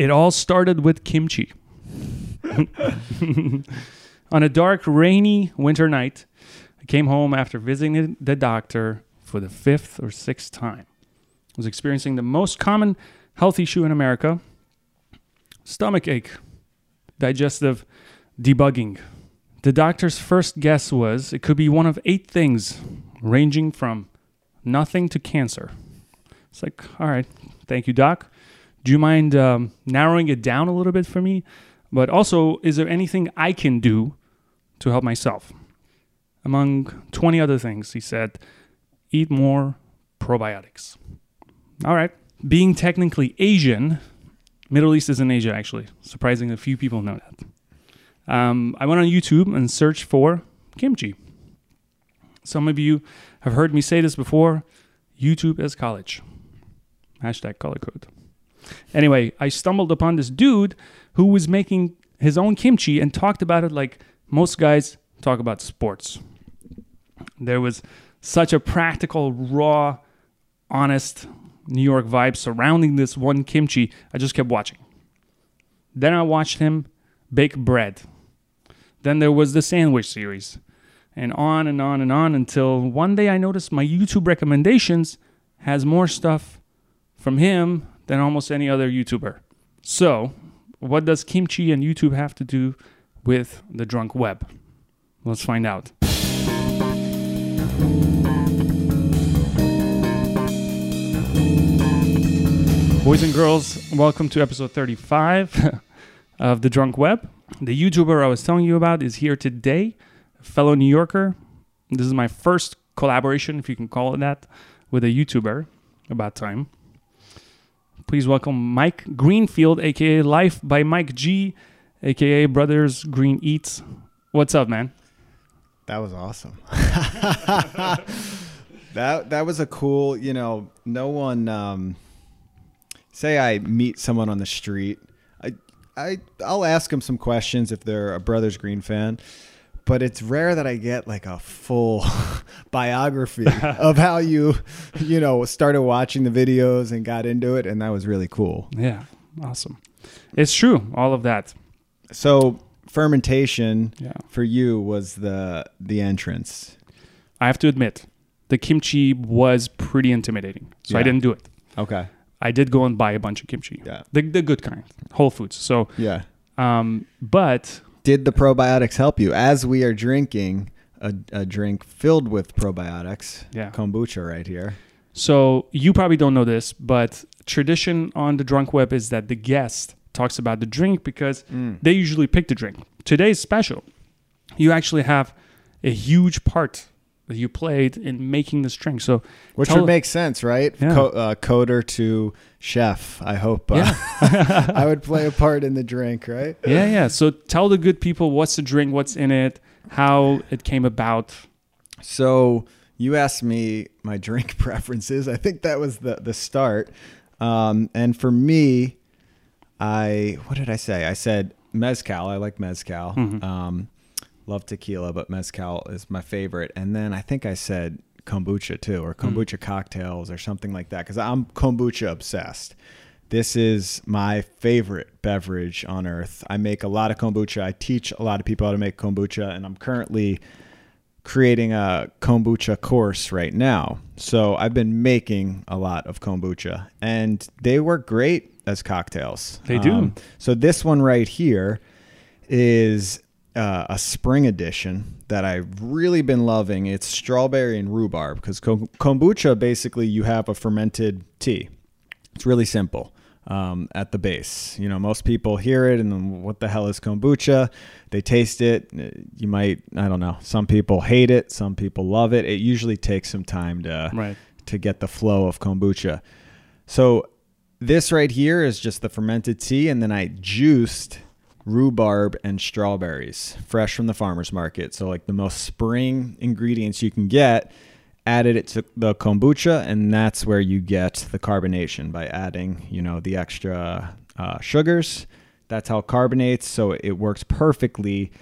It all started with kimchi. On a dark, rainy winter night, I came home after visiting the doctor for the fifth or sixth time. I was experiencing the most common health issue in America stomach ache, digestive debugging. The doctor's first guess was it could be one of eight things, ranging from nothing to cancer. It's like, all right, thank you, doc. Do you mind um, narrowing it down a little bit for me? But also, is there anything I can do to help myself? Among 20 other things, he said, eat more probiotics. All right. Being technically Asian, Middle East is in Asia, actually. Surprising, a few people know that. Um, I went on YouTube and searched for kimchi. Some of you have heard me say this before YouTube is college. Hashtag color code. Anyway, I stumbled upon this dude who was making his own kimchi and talked about it like most guys talk about sports. There was such a practical, raw, honest New York vibe surrounding this one kimchi. I just kept watching. Then I watched him bake bread. Then there was the sandwich series. And on and on and on until one day I noticed my YouTube recommendations has more stuff from him than almost any other YouTuber. So, what does kimchi and YouTube have to do with the drunk web? Let's find out. Boys and girls, welcome to episode 35 of The Drunk Web. The YouTuber I was telling you about is here today, fellow New Yorker. This is my first collaboration, if you can call it that, with a YouTuber. About time. Please welcome Mike Greenfield, aka Life by Mike G, aka Brothers Green Eats. What's up, man? That was awesome. that that was a cool, you know, no one um say I meet someone on the street. I I I'll ask them some questions if they're a Brothers Green fan. But it's rare that I get like a full biography of how you, you know, started watching the videos and got into it, and that was really cool. Yeah, awesome. It's true, all of that. So fermentation Yeah. for you was the the entrance. I have to admit, the kimchi was pretty intimidating, so I didn't do it. Okay. I did go and buy a bunch of kimchi, Yeah. the the good kind, Whole Foods. So, Yeah. um, but Did the probiotics help you as we are drinking a, a drink filled with probiotics? Yeah. Kombucha right here. So you probably don't know this, but tradition on the drunk web is that the guest talks about the drink because mm. they usually pick the drink. Today's special. You actually have a huge part that you played in making this drink. So Which would make sense, right? Yeah. Co- uh, coder to chef. I hope uh, Yeah. I would play a part in the drink, right? yeah, yeah. So tell the good people what's the drink, what's in it, how it came about. So you asked me my drink preferences. I think that was the the start. Um, and for me, I what did I say? I said mezcal. I like mezcal. Mhm. Um, love tequila, but mezcal is my favorite. And then I think I said kombucha too, or hmm. kombucha cocktails, or something like that, because I'm kombucha obsessed. This is my favorite beverage on earth. I make a lot of kombucha. I teach a lot of people how to make kombucha, and I'm currently creating a kombucha course right now. So I've been making a lot of kombucha, and they work great as cocktails. They do. Um, so this one right here is uh, a spring edition that I've really been loving. It's strawberry and rhubarb because ko- kombucha basically you have a fermented tea. It's really simple um, at the base. You know, most people hear it and then what the hell is kombucha? They taste it. uh, You might, I don't know. Some people hate it. Some people love it. It usually takes some time to Right. to get the flow of kombucha. So this right here is just the fermented tea, and then I juiced rhubarb and strawberries fresh from the farmer's market. So like the most spring ingredients you can get, added it to the kombucha, and that's where you get the carbonation by adding, you know, the extra uh, sugars. That's how it carbonates. So it works perfectly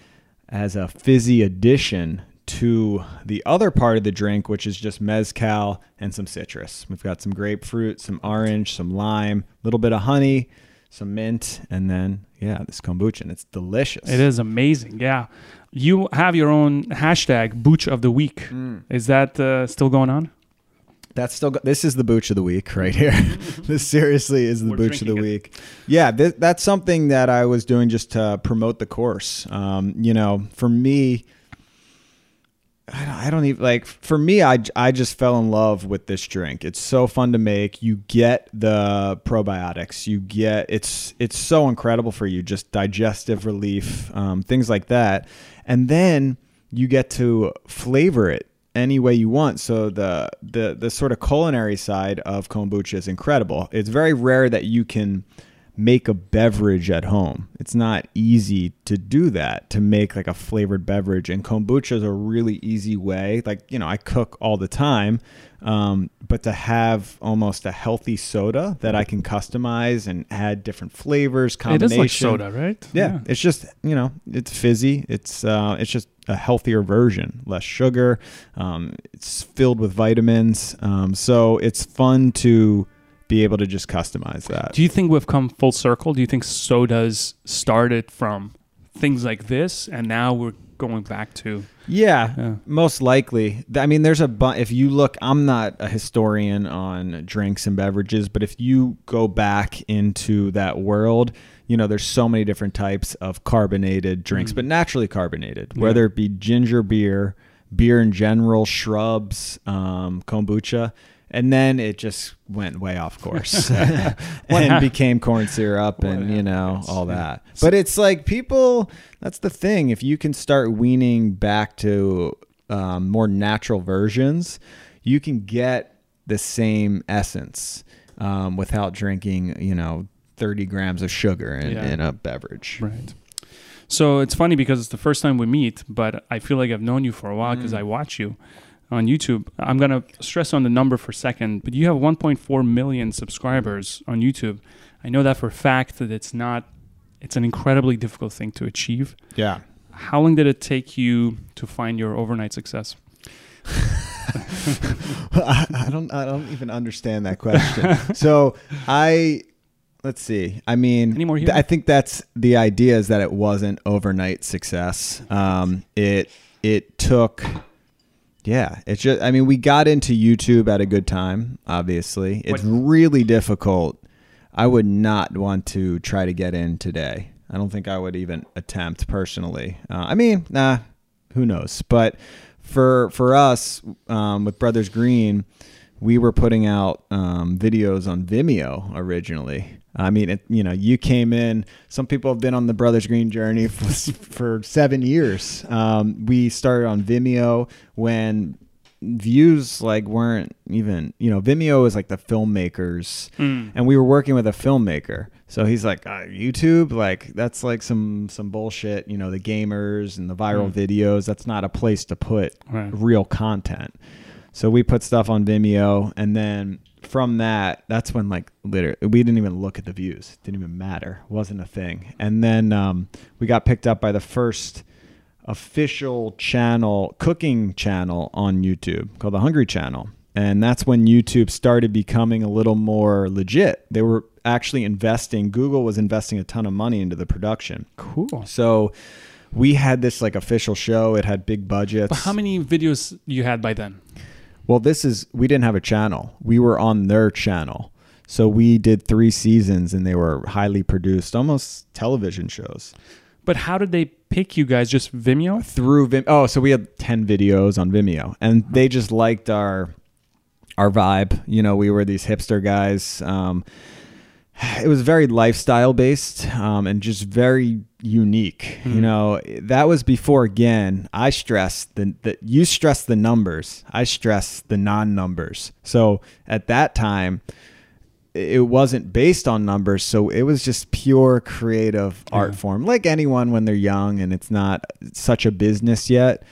as a fizzy addition to the other part of the drink, which is just mezcal and some citrus. We've got some grapefruit, some orange, some lime, a little bit of honey, some mint, and then yeah, this kombucha, and it's delicious. It is amazing. Yeah. You have your own hashtag, Booch of the Week. Mm. Is that uh, still going on? That's still. Go- this is the booch of the week right here. this seriously is the We're booch of the it. week. Yeah, th- that's something that I was doing just to promote the course. Um, you know, for me, I don't, I don't even like. For me, I I just fell in love with this drink. It's so fun to make. You get the probiotics. You get it's it's so incredible for you. Just digestive relief, um, things like that, and then you get to flavor it any way you want. So the the the sort of culinary side of kombucha is incredible. It's very rare that you can make a beverage at home. It's not easy to do that to make like a flavored beverage and kombucha is a really easy way. Like, you know, I cook all the time. Um, but to have almost a healthy soda that I can customize and add different flavors, It combination. is like soda, right? Yeah, it's just you know it's fizzy. It's uh, it's just a healthier version, less sugar. Um, it's filled with vitamins, um, so it's fun to be able to just customize that. Do you think we've come full circle? Do you think sodas started from things like this and now we're going back to. Yeah, Yeah. most likely. I mean, there's a bu- if you look. I'm not a historian on drinks and beverages, but if you go back into that world, you know, there's so many different types of carbonated drinks, Mm. but naturally carbonated, Yeah. whether it be ginger beer, beer in general, shrubs, um, kombucha. And then it just went way off course and became corn syrup What and, you know, happens? all Yeah. that. But it's like people, that's the thing. If you can start weaning back to um, more natural versions, you can get the same essence um, without drinking, you know, 30 grams of sugar in, Yeah. in a beverage. Right. So it's funny because it's the first time we meet, but I feel like I've known you for a while because Mm. I watch you on YouTube. I'm going to stress on the number for a second, but you have 1.4 million subscribers on YouTube. I know that for a fact that it's not, it's an incredibly difficult thing to achieve. Yeah. How long did it take you to find your overnight success? I, I don't I don't even understand that question. so I let's see. I mean, Any more here? th- I think that's the idea is that it wasn't overnight success. Um, it it took. Yeah, it's just. I mean, we got into YouTube at a good time. Obviously, it's What- really difficult. I would not want to try to get in today. I don't think I would even attempt personally. Uh, I mean, nah, who knows? But for for us um, with Brothers Green, we were putting out um, videos on Vimeo originally. I mean, it, you know, you came in. Some people have been on the Brothers Green journey for, for seven years. Um, we started on Vimeo when views like weren't even. You know, Vimeo is like the filmmakers Mm. and we were working with a filmmaker. So he's like, uh, YouTube, like that's like some some bullshit. You know, the gamers and the viral Mm. videos. That's not a place to put Right. real content. So we put stuff on Vimeo, and then from that, that's when like literally we didn't even look at the views. Didn't even matter. wasn't a thing. And then um, we got picked up by the first official channel, cooking channel on YouTube called the Hungry Channel. And that's when YouTube started becoming a little more legit. They were actually investing, Google was investing a ton of money into the production. Cool. So we had this like official show. It had big budgets. But how many videos you had by then? Well, this is we didn't have a channel. We were on their channel. So we did 3 seasons and they were highly produced, almost television shows. But how did they pick you guys? Just Vimeo? Through Vimeo. Oh, so we had 10 videos on Vimeo and they just liked our our vibe. You know, we were these hipster guys. Um it was very lifestyle based um, and just very unique. You Hmm. know, that was before again. I stress the, the you stress the numbers. I stress the non numbers. So at that time, it wasn't based on numbers. So it was just pure creative art form, like anyone when they're young and it's not such a business yet.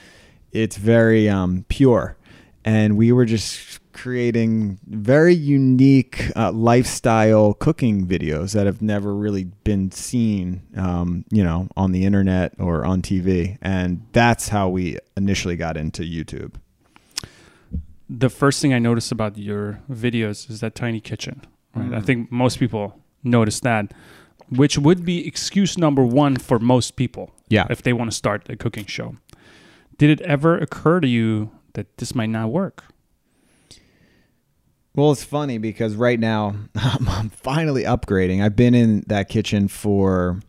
It's very um, pure, and we were just creating very unique uh, lifestyle cooking videos that have never really been seen, um, you know, on the internet or on TV. And that's how we initially got into YouTube. the first thing I noticed about your videos is that tiny kitchen. Right? I Mm. think most people notice that. which would be excuse number one for most people Yeah. if they want to start a cooking show. Did it ever occur to you that this might not work? Well, it's funny because right now I'm finally upgrading. I've been in that kitchen for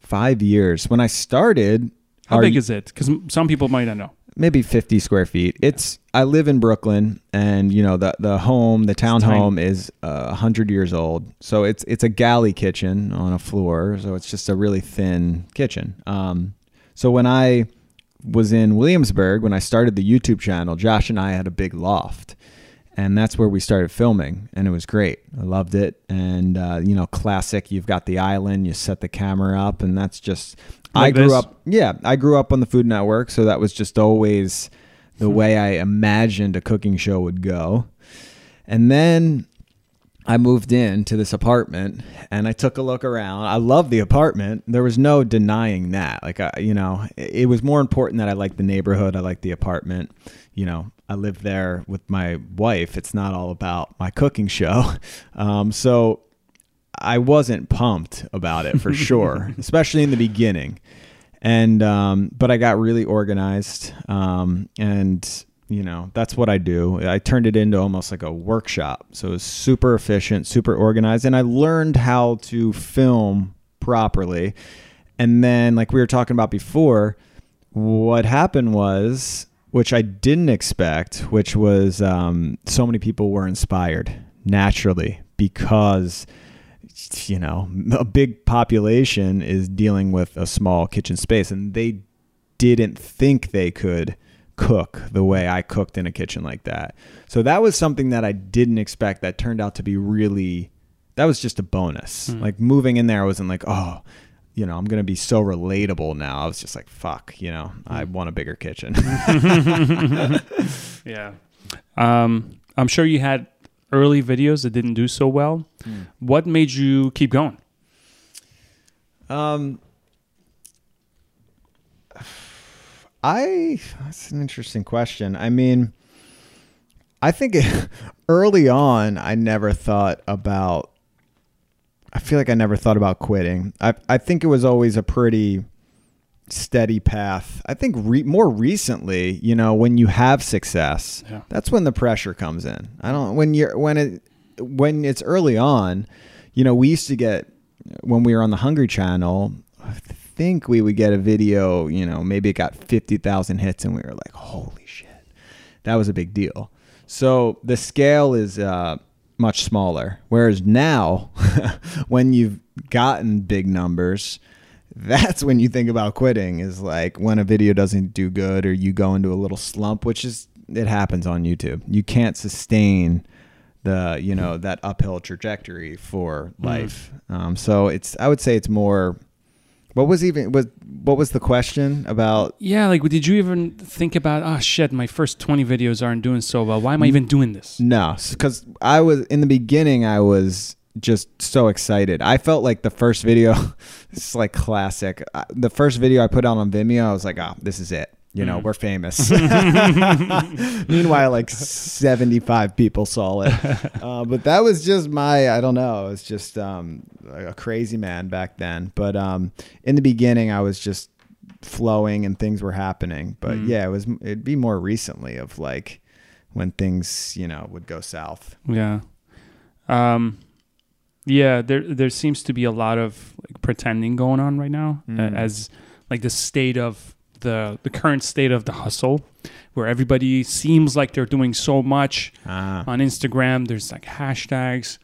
five years. When I started, How our- big is it? Because some people might not know. maybe 50 square feet. It's I live in Brooklyn, and you know the the home, the townhome is uh, 100 years old. So it's it's a galley kitchen on a floor. So it's just a really thin kitchen. Um, so when I was in Williamsburg, when I started the YouTube channel, Josh and I had a big loft. And that's where we started filming, and it was great. I loved it, and uh, you know, classic. You've got the island, you set the camera up, and that's just. I grew this? up yeah, I grew up on the Food Network, so that was just always the way I imagined a cooking show would go. And then I moved in to this apartment and I took a look around. I love the apartment. There was no denying that. Like, I, you know, it it was more important that I liked the neighborhood. I liked the apartment. You know, I live there with my wife. It's not all about my cooking show. Um, so I wasn't pumped about it for sure, especially in the beginning. And um, but I got really organized, um, and you know that's what I do. I turned it into almost like a workshop, so it was super efficient, super organized, and I learned how to film properly. And then, like we were talking about before, what happened was, which I didn't expect, which was um, so many people were inspired naturally because you know a big population is dealing with a small kitchen space and they didn't think they could cook the way I cooked in a kitchen like that. So that was something that I didn't expect that turned out to be really that was just a bonus. Like moving in there I wasn't like, "Oh, you know, I'm going to be so relatable now." I was just like, "Fuck, you know, I want a bigger kitchen." Yeah. Um, I'm sure you had early videos that didn't do so well. What made you keep going? Um, I that's an interesting question. I mean, I think early on, I never thought about. I feel like I never thought about quitting. I I think it was always a pretty steady path. I think re- more recently, you know, when you have success, Yeah. that's when the pressure comes in. I don't when you're when it when it's early on, you know, we used to get when we were on the Hungry Channel. I think we would get a video, you know, maybe it got fifty thousand hits, and we were like, "Holy shit!" That was a big deal. So the scale is uh, much smaller. Whereas now, when you've gotten big numbers, that's when you think about quitting. Is like when a video doesn't do good, or you go into a little slump, which is it happens on YouTube. You can't sustain the you know that uphill trajectory for life. Um, so it's I would say it's more. What was even was what was the question about? Yeah, like did you even think about, oh shit, my first 20 videos aren't doing so well. Why am I even doing this? No, because I was in the beginning. I was just so excited. I felt like the first video, is like classic. The first video I put out on Vimeo, I was like, oh, this is it. You know, Mm. we're famous. Meanwhile, like 75 people saw it. Uh, but that was just my, I don't know, it was just um, a crazy man back then. But um, in the beginning, I was just flowing and things were happening. But Mm. yeah, it was, it'd be more recently of like when things, you know, would go south. Yeah. Um, yeah, there there seems to be a lot of like pretending going on right now uh, Mm. as like the state of the the current state of the hustle where everybody seems like they're doing so much Ah. on Instagram. There's like hashtags.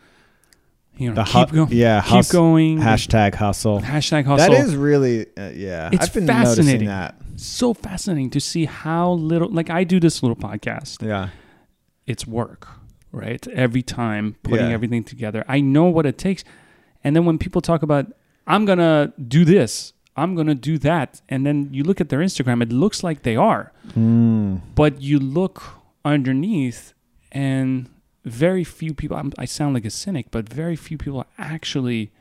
You know, The keep hu- going. yeah, keep going. Hashtag hustle. hashtag hustle. That is really, uh, yeah. It's I've been fascinating. noticing that. so fascinating to see how little like I do this little podcast. Yeah. It's work, right? Every time putting Yeah. everything together. I know what it takes. And then when people talk about I'm going to do this, I'm going to do that, and then you look at their Instagram, it looks like they are. Mm. But you look underneath and very few people I'm, I sound like a cynic, but very few people are actually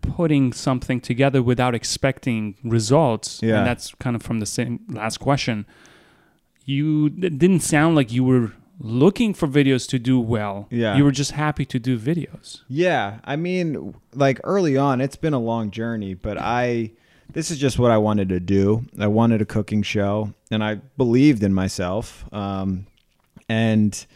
putting something together without expecting results. Yeah. And that's kind of from the same last question. You it didn't sound like you were looking for videos to do well. Yeah. You were just happy to do videos. Yeah, I mean, like early on, it's been a long journey, but I this is just what I wanted to do. I wanted a cooking show, and I believed in myself, um, and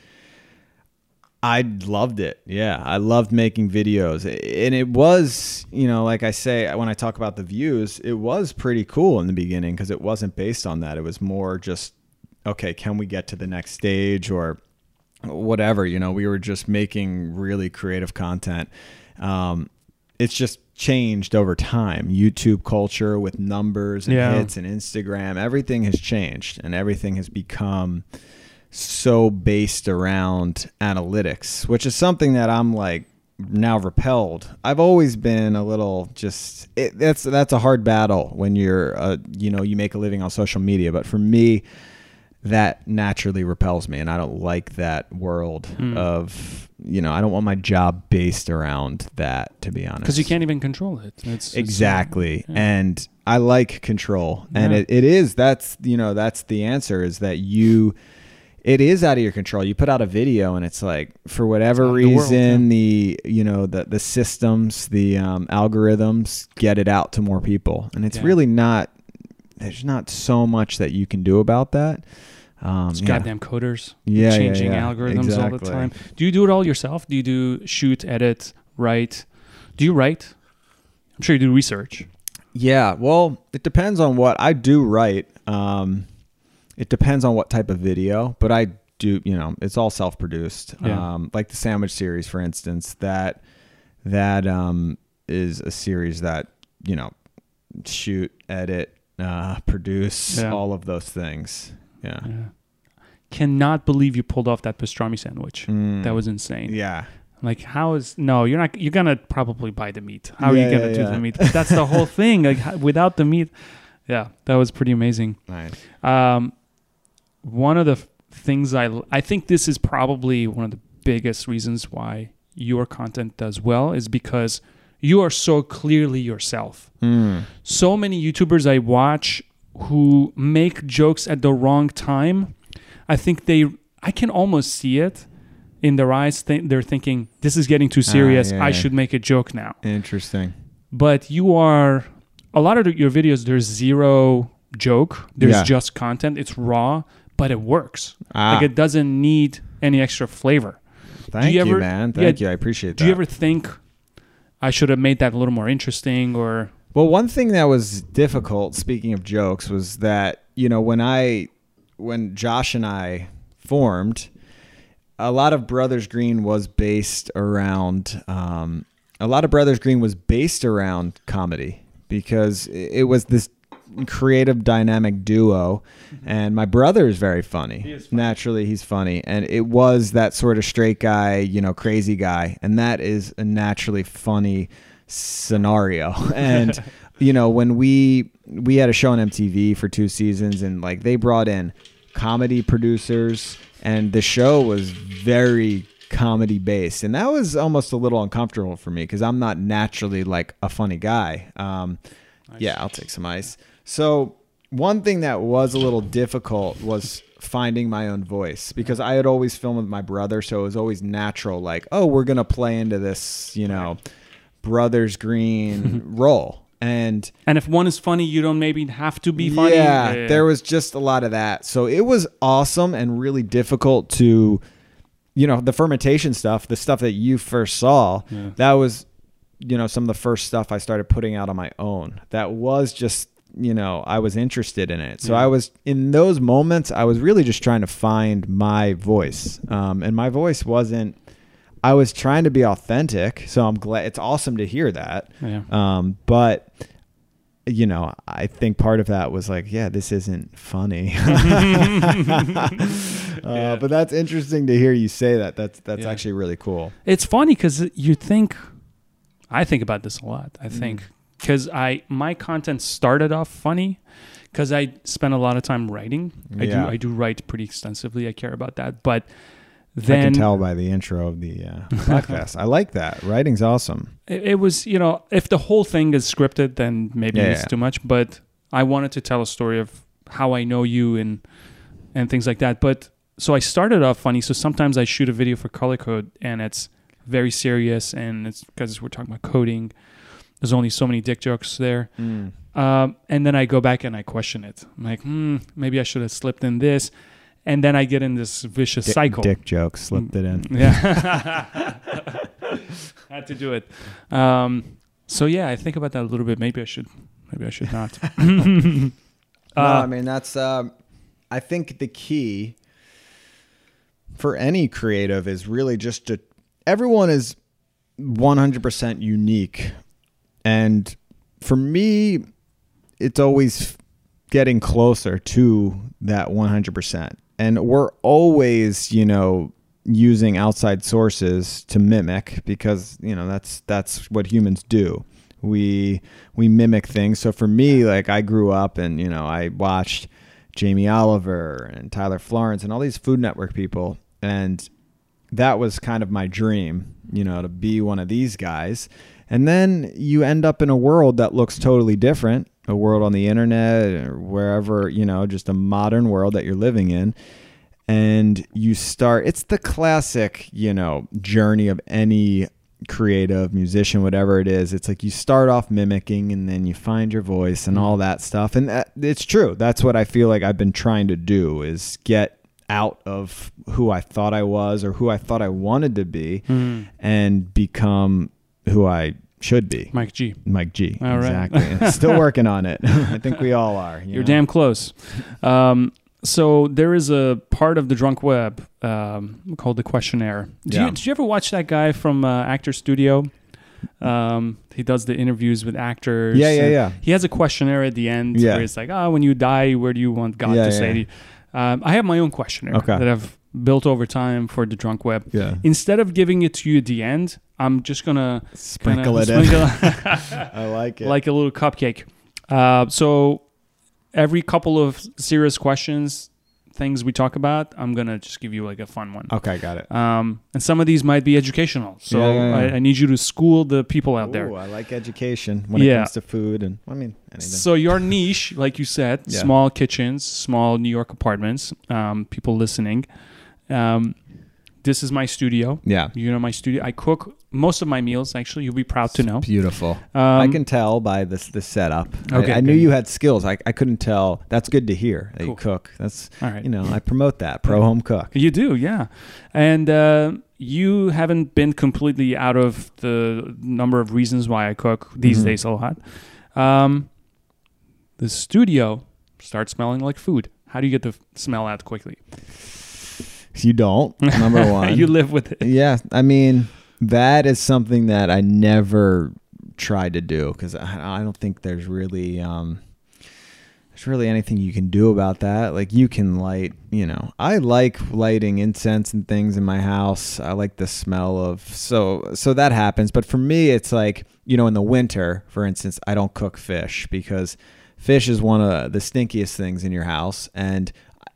I loved it. Yeah, I loved making videos, and it was, you know, like I say when I talk about the views, it was pretty cool in the beginning because it wasn't based on that. It was more just, okay, can we get to the next stage or whatever you know we were just making really creative content um, it's just changed over time youtube culture with numbers and Yeah. hits and instagram everything has changed and everything has become so based around analytics which is something that i'm like now repelled i've always been a little just it, that's that's a hard battle when you're uh, you know you make a living on social media but for me that naturally repels me and i don't like that world Hmm. of you know i don't want my job based around that to be honest Because you can't even control it. It's, it's- exactly yeah. and i like control and Yeah. it, it is that's you know that's the answer is that you it is out of your control you put out a video and it's like for whatever the world, reason the you know the the systems the um, algorithms get it out to more people and it's Yeah. really not there's not so much that you can do about that um, It's yeah. goddamn coders Yeah, yeah, changing yeah. algorithms all the time. Do you do it all yourself? Do you do shoot, edit, write? Do you write? I'm sure you do research. Yeah, well, it depends on what I do write. Um, it depends on what type of video, but I do, you know, it's all self-produced. Yeah. Um, like the sandwich series, for instance, that that um, is a series that you know, shoot, edit, uh, produce, Yeah. all of those things. Yeah. Yeah. Cannot believe you pulled off that pastrami sandwich. Mm. That was insane. yeah. Like, how is no? You're not. You're gonna probably buy the meat. How Yeah, are you gonna do the meat? That's the whole thing. Like, without the meat, yeah, that was pretty amazing. Nice. Um, one of the f- things I think this is probably one of the biggest reasons why your content does well is because you are so clearly yourself. Mm. So many YouTubers I watch who make jokes at the wrong time, I think they I can almost see it in their eyes. Th- they're thinking this is getting too serious. Ah, yeah, I yeah. should make a joke now Interesting. but you are a lot of your videos there's zero joke there's Yeah. just content it's raw but it works Ah, like it doesn't need any extra flavor thank you you, ever- man. Thank you. I appreciate that. do you ever think i should have made that a little more interesting or Well, one thing that was difficult, speaking of jokes, was that you know when I, when Josh and I formed, a lot of Brothers Green was based around. Um, a lot of Brothers Green was based around comedy because it it was this creative dynamic duo and my brother is very funny. He is funny. naturally he's funny. And it was that sort of straight guy you know crazy guy. And that is a naturally funny scenario. And you know when we we had a show on mtv for two seasons and like they brought in comedy producers and the show was very comedy based. And that was almost a little uncomfortable for me because i'm not naturally like a funny guy. Um, yeah i'll take some ice so one thing that was a little difficult was finding my own voice because I had always filmed with my brother, so it was always natural. Like, oh, we're gonna play into this, you know, brothers green role, and and if one is funny you don't maybe have to be funny yeah, there was just a lot of that. So it was awesome and really difficult to, you know, the fermentation stuff, the stuff that you first saw. Yeah. That was, you know, some of the first stuff I started putting out on my own. That was just, you know, I was interested in it. So Yeah. I was in those moments. I was really just trying to find my voice, um, and my voice wasn't. I was trying to be authentic, so I'm glad. It's awesome to hear that. yeah Um, but you know, I think part of that was like, yeah, this isn't funny. uh, Yeah. But that's interesting to hear you say that. That's that's Yeah. actually really cool. it's funny because you think i think about this a lot Mm. i think because i my content started off funny because i spent a lot of time writing i Yeah. do i do write pretty extensively i care about that but I can tell by the intro of the uh, podcast. I like that. Writing's awesome. it, it was you know if the whole thing is scripted then maybe Yeah, it's yeah. too much but i wanted to tell a story of how i know you and and things like that but so I started off funny. So sometimes I shoot a video for Color Code, and it's very serious, and it's because we're talking about coding. There's only so many dick jokes there. Mm. Um, and then I go back and I question it. I'm like, hmm, maybe I should have slipped in this. And then I get in this vicious Di- cycle. Dick joke slipped it in. Yeah. Had to do it. Um, so yeah, I think about that a little bit. Maybe I should. Maybe I should not. no, I Uh, mean that's. Um, I think the key for any creative is really just to. Everyone is 100% unique, and for me, it's always getting closer to that 100%. And we're always, you know, using outside sources to mimic because you know that's that's what humans do. We we mimic things. So for me like i grew up and you know i watched jamie oliver and tyler florence and all these food network people. And that was kind of my dream you know to be one of these guys and then you end up in a world that looks totally different a world on the internet or wherever you know just a modern world that you're living in. And you start it's the classic you know journey of any creative musician whatever it is. It's like you start off mimicking and then you find your voice and all that stuff. And that, it's true. That's what i feel like i've been trying to do is get out of who i thought i was or who i thought i wanted to be mm, and become who i should be Mike G. mike g All right. exactly And still working on it i think we all are you You're know? damn close. Um, so there is a part of the drunk web um, called the questionnaire. Did, Yeah. you, did you ever watch that guy from uh, Actor Studio? Um, he does the interviews with actors. yeah yeah yeah He has a questionnaire at the end Yeah. where it's like, oh, when you die, where do you want God Yeah, to say to you? Um, I have my own questionnaire Okay. that I've built over time for the drunk web. yeah Instead of giving it to you at the end, I'm just gonna sprinkle it in i like it like a little cupcake. Uh, so every couple of serious questions, things we talk about, I'm gonna just give you like a fun one. Okay, got it. Um, and some of these might be educational. So Yeah, yeah, yeah. I, I need you to school the people out there. I like education when it comes to food and I mean anything. So your niche, like you said, small kitchens, small New York apartments. Um, people listening. Um, this is my studio. yeah, You know my studio. I cook most of my meals. Actually, you'll be proud to know. beautiful. Um, I can tell by this the setup. Okay, I, knew you had skills. I, I couldn't tell. That's good to hear that you cook. That's All right. you know I promote that pro home cook. You do, yeah. And uh, you haven't been completely out of the number of reasons why I cook these Mhm. days a lot. Um, the studio starts smelling like food. How do you get the smell out quickly? You don't number one. you live with it. yeah, I mean that is something that I never tried to do because I, I don't think there's really um, there's really anything you can do about that. Like you can light, you know, I like lighting incense and things in my house. I like the smell of so so that happens. But for me, it's like you know, in the winter, for instance, I don't cook fish because fish is one of the stinkiest things in your house, and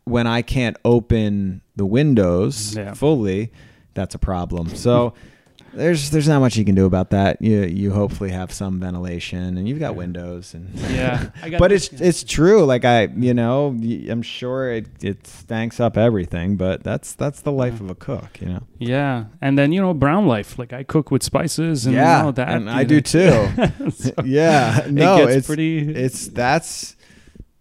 when I can't open the windows Yeah. fully, that's a problem. So. There's there's not much you can do about that. You you hopefully have some ventilation and you've got windows and Yeah, but it's it's true. Like I, you know, I'm sure it it stanks up everything, but that's that's the life of a cook, you know. yeah. And then you know brown life. Like I cook with spices and yeah, all that. and I know. do too. So yeah, no, it gets it's pretty. it's that's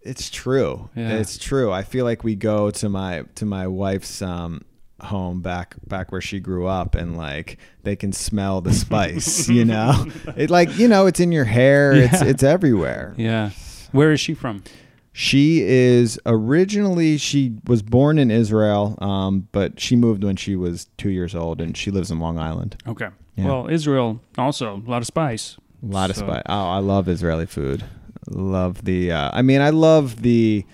it's true. Yeah. It's true. I feel like we go to my to my wife's um home back back where she grew up and like they can smell the spice, you know. It like, you know, it's in your hair, it's Yeah. it's everywhere. yeah. Where is she from? She is originally she was born in Israel, um, but she moved when she was two years old, and she lives in Long Island. Okay. Yeah. Well, Israel also a lot of spice. A lot of spice. Oh, I love Israeli food. Love the. Uh, I mean, I love the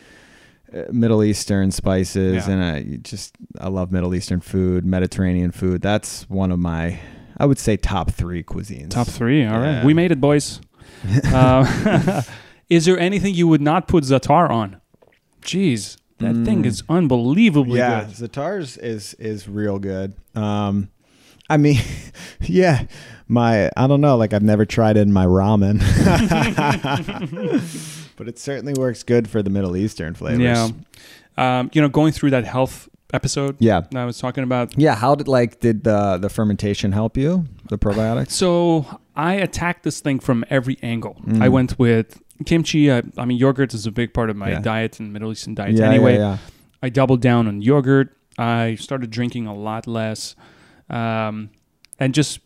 uh, Middle Eastern spices, Yeah. and I just I love Middle Eastern food, Mediterranean food. That's one of my, I would say, top three cuisines. Top three. All right, Yeah. we made it, boys. uh, is there anything you would not put za'atar on? Jeez, that thing Mm. is unbelievably yeah, good. Zatar's is is real good. Um, I mean, yeah, my I don't know, like I've never tried it in my ramen, but it certainly works good for the Middle Eastern flavors. Yeah. Um, you know, going through that health episode Yeah. that I was talking about. Yeah. How did like did the the fermentation help you? The probiotics. So I attacked this thing from every angle. Mm. I went with kimchi. I, I mean, yogurt is a big part of my Yeah. diet and Middle Eastern diet yeah, anyway, yeah, I doubled down on yogurt. I started drinking a lot less, um, and just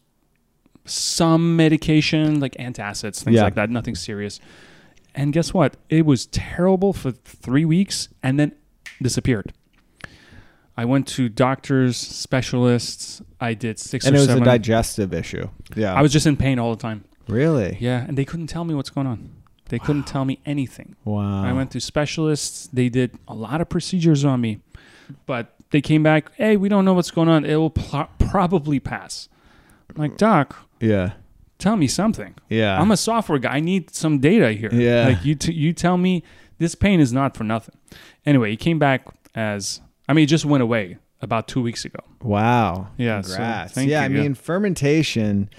some medication like antacids, things Yeah. like that. Nothing serious. And guess what? It was terrible for three weeks, and then disappeared. I went to doctors, specialists. I did six and it was seven. a digestive issue. Yeah. I was just in pain all the time. really. Yeah, and they couldn't tell me what's going on. They couldn't tell me anything. Wow. I went to specialists. They did a lot of procedures on me, but they came back. Hey, we don't know what's going on. It will pl- probably pass. I'm like, doc, Yeah. tell me something. Yeah. I'm a software guy. I need some data here. Yeah. Like you, t- you tell me this pain is not for nothing. Anyway, he came back as I mean, it just went away about two weeks ago. Wow. Yeah, so Congrats. thank yeah, you, I yeah. mean, fermentation.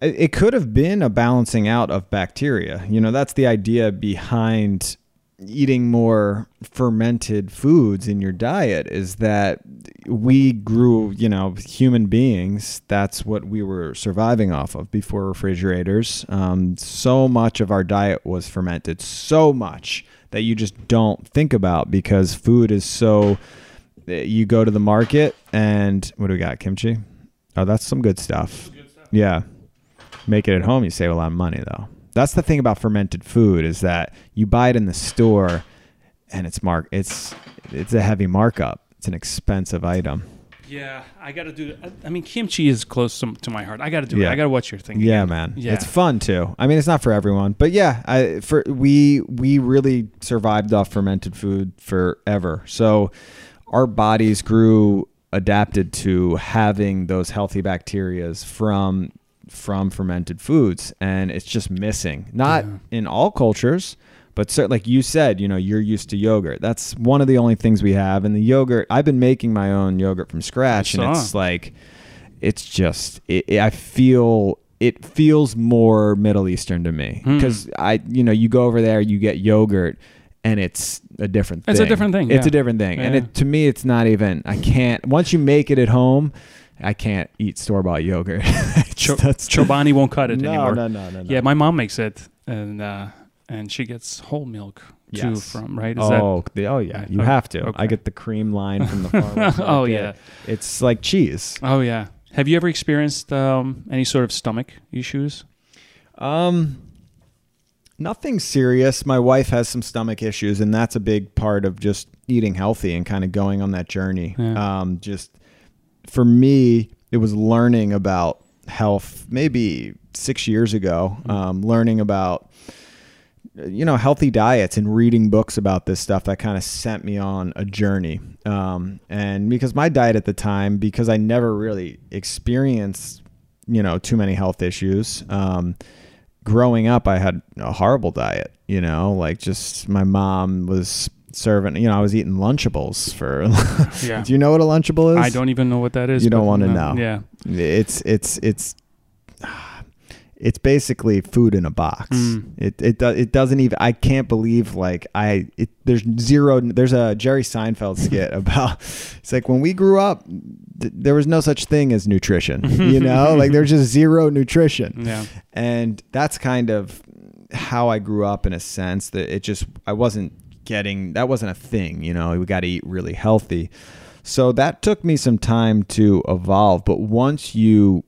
It it could have been a balancing out of bacteria. You know, that's the idea behind eating more fermented foods in your diet is that we grew, you know, human beings, that's what we were surviving off of before refrigerators. Um, so much of our diet was fermented, so much that you just don't think about because food is so you go to the market and what do we got? Kimchi. Oh, that's some good stuff. Yeah. Make it at home, you save a lot of money though. That's the thing about fermented food is that you buy it in the store and it's mark it's it's a heavy markup. It's an expensive item. Yeah, I got to do. I mean, kimchi is close to, to my heart. I got to do it. I got to watch your thing. Yeah, again. man. Yeah. It's fun too. I mean, it's not for everyone, but yeah, I for we we really survived off fermented food forever. So our bodies grew adapted to having those healthy bacterias from from fermented foods and it's just missing. Not Yeah. in all cultures, but like you said, you know, you're used to yogurt. That's one of the only things we have and the yogurt, I've been making my own yogurt from scratch and it's like it's just it, it- I feel it feels more Middle Eastern to me Hmm. because I you know you go over there you get yogurt and it's a different thing. It's a different thing, It's yeah. a different thing. And it to me it's not even I can't once you make it at home I can't eat store bought yogurt. That's- Chobani won't cut it no, anymore. no, no, no, no. Yeah, my mom makes it, and uh, and she gets whole milk too from right. Is oh, the, oh yeah, you Okay. have to. Okay. I get the cream line from the farmer's Oh, yeah. it's like cheese. Oh yeah. Have you ever experienced um, any sort of stomach issues? Um, nothing serious. My wife has some stomach issues, and that's a big part of just eating healthy and kind of going on that journey. Yeah. Um, just for me, it was learning about health maybe six years ago. Um, learning about you know healthy diets and reading books about this stuff that kind of sent me on a journey um, and because my diet at the time because i never really experienced you know too many health issues um, growing up i had a horrible diet you know like just my mom was serving you know i was eating lunchables for Yeah. do you know what a lunchable is I don't even know what that is. You don't wanna no. know. Yeah. it's it's it's it's basically food in a box. Mm. It it do, it doesn't even. I can't believe like I. It, there's zero. There's a Jerry Seinfeld skit about. It's like when we grew up, th- there was no such thing as nutrition. You know, like there's just zero nutrition, Yeah. and that's kind of how I grew up in a sense that it just I wasn't getting that wasn't a thing. You know, we got to eat really healthy. So that took me some time to evolve. But once you,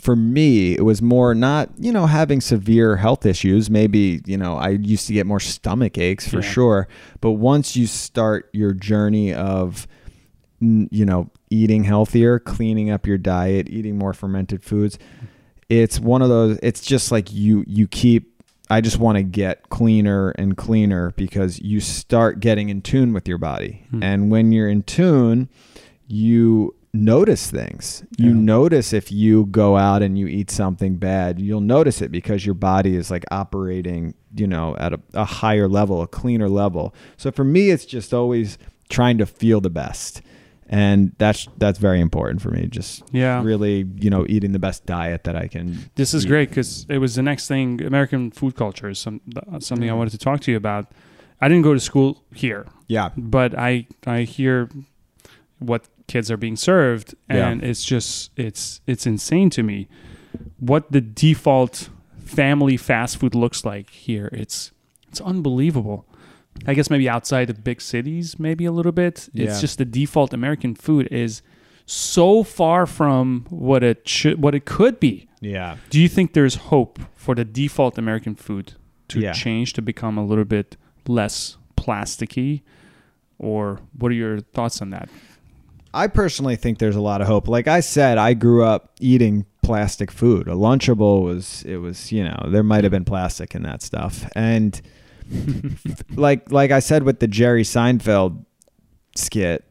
for me, it was more not, you know, having severe health issues. Maybe, you know, I used to get more stomach aches for Yeah. sure. But once you start your journey of, you know, eating healthier, cleaning up your diet, eating more fermented foods, it's one of those, it's just like you, you keep, I just want to get cleaner and cleaner because you start getting in tune with your body. Hmm. And when you're in tune, you notice things. You Yeah. notice if you go out and you eat something bad, you'll notice it because your body is like operating, you know, at a, a higher level, a cleaner level. So for me, it's just always trying to feel the best. And that's that's very important for me. Just Yeah. really, you know, eating the best diet that I can. This is eat. great because it was the next thing. American food culture is some, something I wanted to talk to you about. I didn't go to school here, Yeah. but I I hear what kids are being served Yeah. and it's just it's it's insane to me what the default family fast food looks like here it's it's unbelievable i guess maybe outside the big cities maybe a little bit Yeah. it's just the default american food is so far from what it should what it could be Yeah. do you think there's hope for the default American food to Yeah. change to become a little bit less plasticky? Or what are your thoughts on that? I personally think there's a lot of hope. Like I said, I grew up eating plastic food. A Lunchable was it was, you know, there might have been plastic in that stuff. And like like I said with the Jerry Seinfeld skit,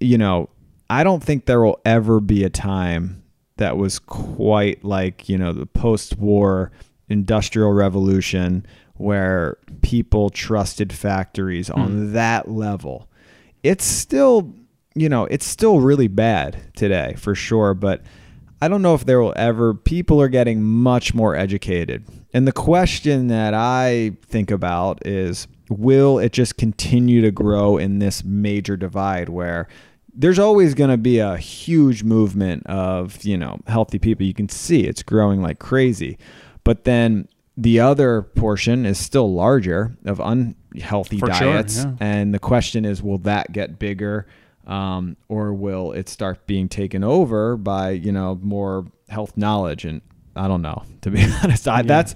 you know, I don't think there will ever be a time that was quite like, you know, the post-war industrial revolution where people trusted factories on hmm. that level. It's still, you know, it's still really bad today for sure, but I don't know if there will ever people are getting much more educated. And the question that I think about is will it just continue to grow in this major divide where there's always going to be a huge movement of, you know, healthy people. You can see it's growing like crazy. But then the other portion is still larger of unhealthy For sure, diets. yeah. And the question is, will that get bigger? Um, or will it start being taken over by, you know, more health knowledge? And I don't know, to be honest. I, Yeah. That's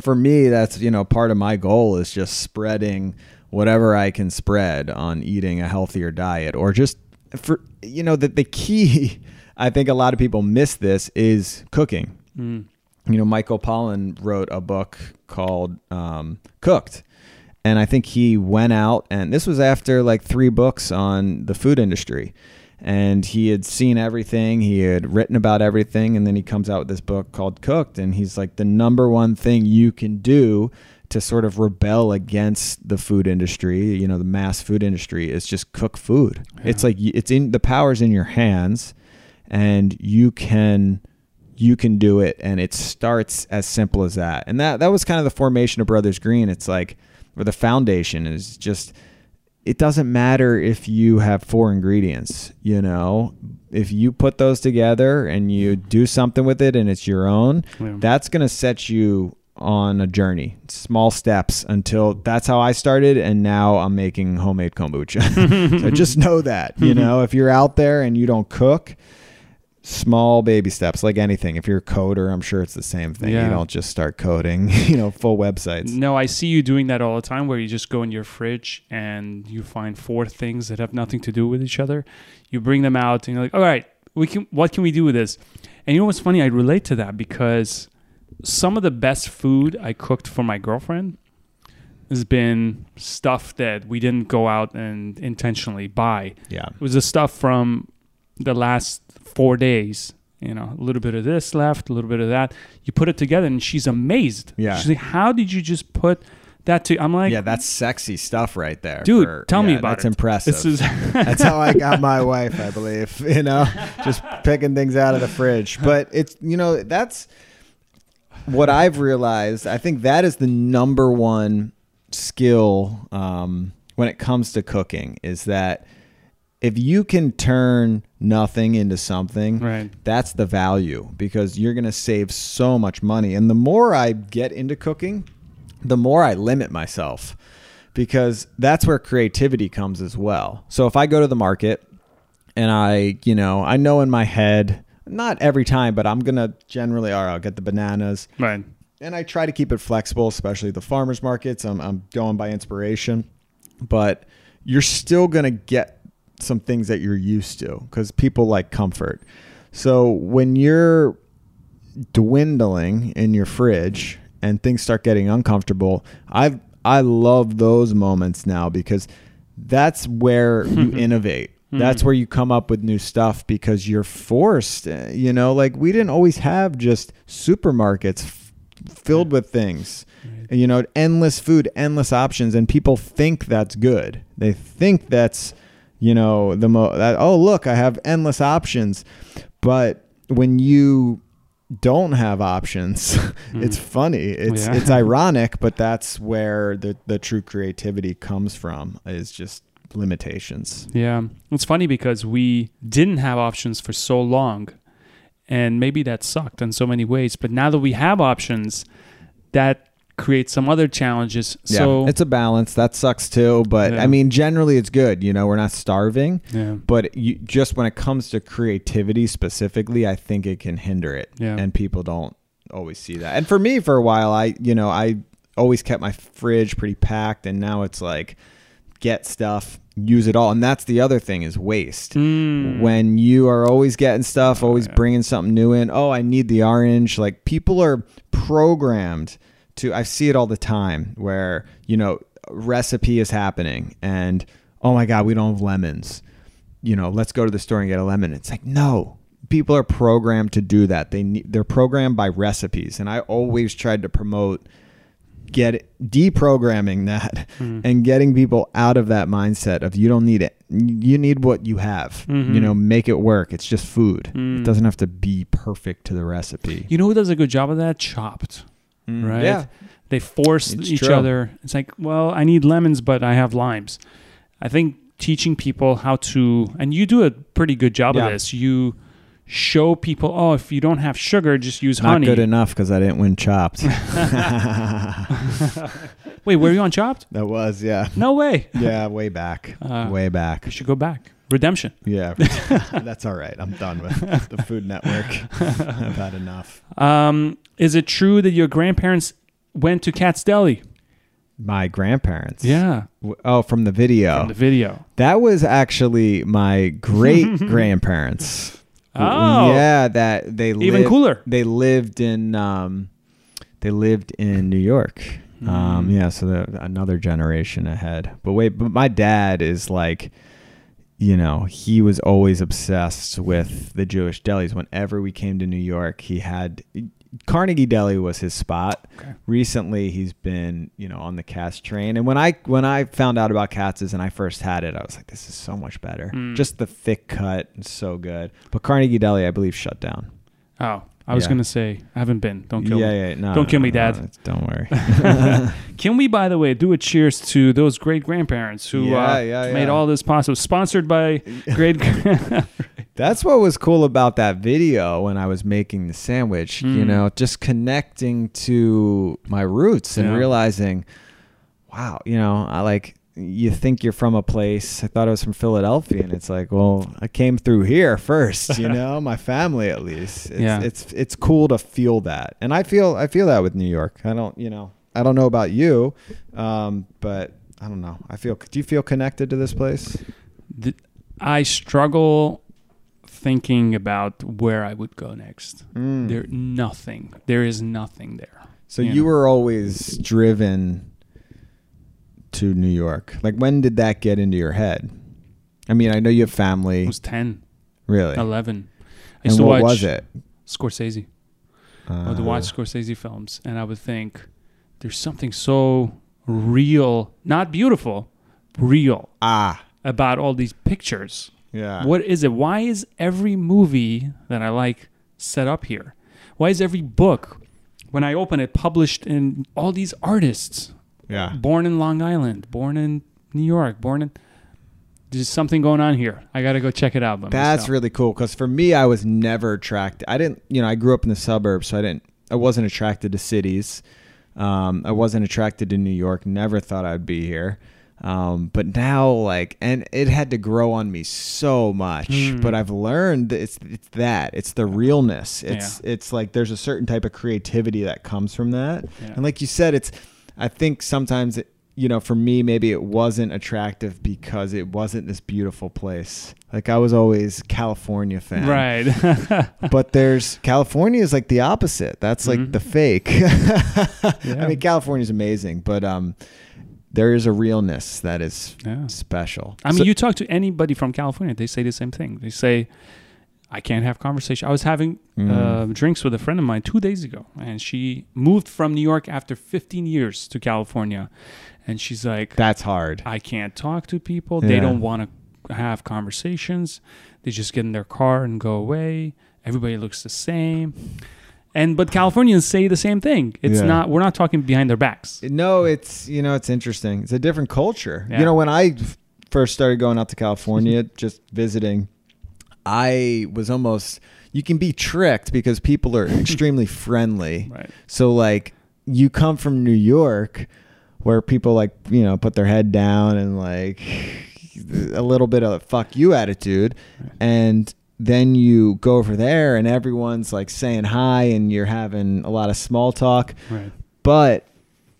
for me, that's, you know, part of my goal is just spreading whatever I can spread on eating a healthier diet or just for, you know, that the key, I think a lot of people miss this is cooking Mm. you know, Michael Pollan wrote a book called um, Cooked. And I think he went out, and this was after like three books on the food industry. And he had seen everything, he had written about everything. And then he comes out with this book called Cooked. And he's like, the number one thing you can do to sort of rebel against the food industry, you know, the mass food industry, is just cook food. It's like it's in the power's in your hands, and you can you can do it and it starts as simple as that and that that was kind of the formation of brothers green it's like or the foundation is just it doesn't matter if you have four ingredients you know? If you put those together and you do something with it and it's your own Yeah. that's going to set you on a journey. Small steps until that's how i started and now i'm making homemade kombucha. So just know that you know? If you're out there and you don't cook small baby steps like anything if you're a coder i'm sure it's the same thing Yeah. you don't just start coding you know full websites No, I see you doing that all the time where you just go in your fridge and you find four things that have nothing to do with each other. You bring them out and you're like, all right, we can what can we do with this? And you know what's funny? I relate to that because some of the best food I cooked for my girlfriend has been stuff that we didn't go out and intentionally buy. yeah It was the stuff from the last four days. You know, a little bit of this left, a little bit of that. You put it together, and she's amazed. Yeah. she's like, "How did you just put that to?" I'm like, yeah that's sexy stuff right there Dude, for- tell me about that's it. impressive This is that's how i got my wife i believe you know just picking things out of the fridge but it's you know that's what i've realized i think that is the number one skill um, when it comes to cooking is that if you can turn nothing into something right. that's the value because you're going to save so much money. And the more I get into cooking, the more I limit myself because that's where creativity comes as well. So if I go to the market and I, you know, I know in my head, not every time, but I'm going to generally, all right, I'll get the bananas Right. and I try to keep it flexible, especially the farmers markets. I'm, I'm going by inspiration, but you're still going to get some things that you're used to because people like comfort. So when you're dwindling in your fridge and things start getting uncomfortable, I I love those moments now because that's where you innovate. That's where you come up with new stuff because you're forced. uh, You know, like we didn't always have just supermarkets f- filled with things. You know, endless food, endless options, and people think that's good. They think that's, you know, the mo. That, oh, look, I have endless options, but when you don't have options, hmm. it's funny. It's Yeah. it's ironic, but that's where the the true creativity comes from. Is just limitations. Yeah. It's funny because we didn't have options for so long. And maybe that sucked in so many ways. But now that we have options, that creates some other challenges. Yeah, So it's a balance. That sucks too, but Yeah. I mean, generally it's good. You know, we're not starving, yeah. but you, just when it comes to creativity specifically, I think it can hinder it, Yeah. and people don't always see that. And for me, for a while, I you know I always kept my fridge pretty packed, and now it's like get stuff, use it all, and that's the other thing is waste. Mm. When you are always getting stuff, always yeah. bringing something new in. Oh, I need the orange. Like people are programmed to. I see it all the time where you know recipe is happening, and oh my god, we don't have lemons. You know, let's go to the store and get a lemon. It's like no. People are programmed to do that. They need, they're programmed by recipes, and I always tried to promote get deprogramming that Mm. and getting people out of that mindset of you don't need it. You need what you have. Mhm. You know, make it work. It's just food. Mm. It doesn't have to be perfect to the recipe. You know who does a good job of that? Chopped. Right? Yeah. They force It's each true. other. It's like, well, I need lemons, but I have limes. I think teaching people how to, and you do a pretty good job Yeah. of this. You show people, oh, if you don't have sugar, just use Not honey. good enough because I didn't win Chopped. Wait, were you on Chopped? that was yeah, No way. yeah, way back, Uh, way back. You should go back. Redemption. Yeah, that's all right. I'm done with the Food Network. I've had enough. Um, is it true that your grandparents went to Katz's Deli? My grandparents. Yeah, W- Oh, from the video. from the video. That was actually my great grandparents. Oh. yeah, that they Even lived- cooler. They lived in um, they lived in New York. Um, Mm. yeah, so the, another generation ahead. But wait, but my dad is like, you know, he was always obsessed with the Jewish delis. Whenever we came to New York, he had Carnegie Deli was his spot. Okay. Recently, he's been, you know, on the Katz train. And when I when I found out about Katz's and I first had it, I was like, this is so much better. Mm. Just the thick cut, is so good. But Carnegie Deli, I believe, shut down. Oh, I was Yeah. gonna say I haven't been. Don't kill yeah, me. yeah, no, Don't no, kill me, no, Dad. no, don't worry. Can we, by the way, do a cheers to those great grandparents who uh, made all this possible? Sponsored by great. That's what was cool about that video when I was making the sandwich, you Mm. know, just connecting to my roots and Yeah. realizing, wow, you know, I like you think you're from a place. I thought I was from Philadelphia and it's like, well, I came through here first, you know, my family at least. It's, Yeah. it's it's cool to feel that. And I feel I feel that with New York. I don't, you know, I don't know about you, um, but I don't know. I feel do you feel connected to this place? Th- I struggle thinking about where I would go next. Mm. There, nothing. There is nothing there. So you you know. were always driven to New York. Like when did that get into your head? I mean, I know you have I family. was 10, Really? 11. I And used to what watch was it? Scorsese. I Uh, would watch Scorsese films, and I would think there's something so real, not beautiful, real ah, about all these pictures. Yeah. What is it? Why is every movie that I like set up here? Why is every book, when I open it, published in all these artists? Yeah. Born in Long Island, born in New York, born in. There's something going on here. I got to go check it out. That's myself. really cool because for me, I was never attracted. I didn't, you know, I grew up in the suburbs, so I didn't, I wasn't attracted to cities. Um, I wasn't attracted to New York. Never thought I'd be here. Um, but now, like, and it had to grow on me so much. Hmm. But I've learned that it's it's that it's the realness. It's it's like there's a certain type of creativity that comes from that. Yeah. And like you said, it's. I think sometimes it, you know, for me, maybe it wasn't attractive because it wasn't this beautiful place. Like I was always California fan, Right. But there's California is like the opposite. That's like Mhm. the fake. Yeah. I mean, California is amazing, but um, there is a realness that is yeah. special. I mean, So- you talk to anybody from California, they say the same thing. They say, I can't have conversation. I was having Mm. uh, drinks with a friend of mine two days ago, and she moved from New York after 15 years to California. And she's like, that's hard. I can't talk to people. They don't want to have conversations. They just get in their car and go away. Everybody looks the same. And but Californians say the same thing. It's Yeah. not. We're not talking behind their backs. No, it's you know it's interesting. It's a different culture. Yeah. You know when I first started going out to California, just visiting, I was almost you can be tricked because people are extremely friendly. Right. So like you come from New York where people like, you know, put their head down and like a little bit of fuck you attitude and then you go over there and everyone's like saying hi and you're having a lot of small talk. Right. But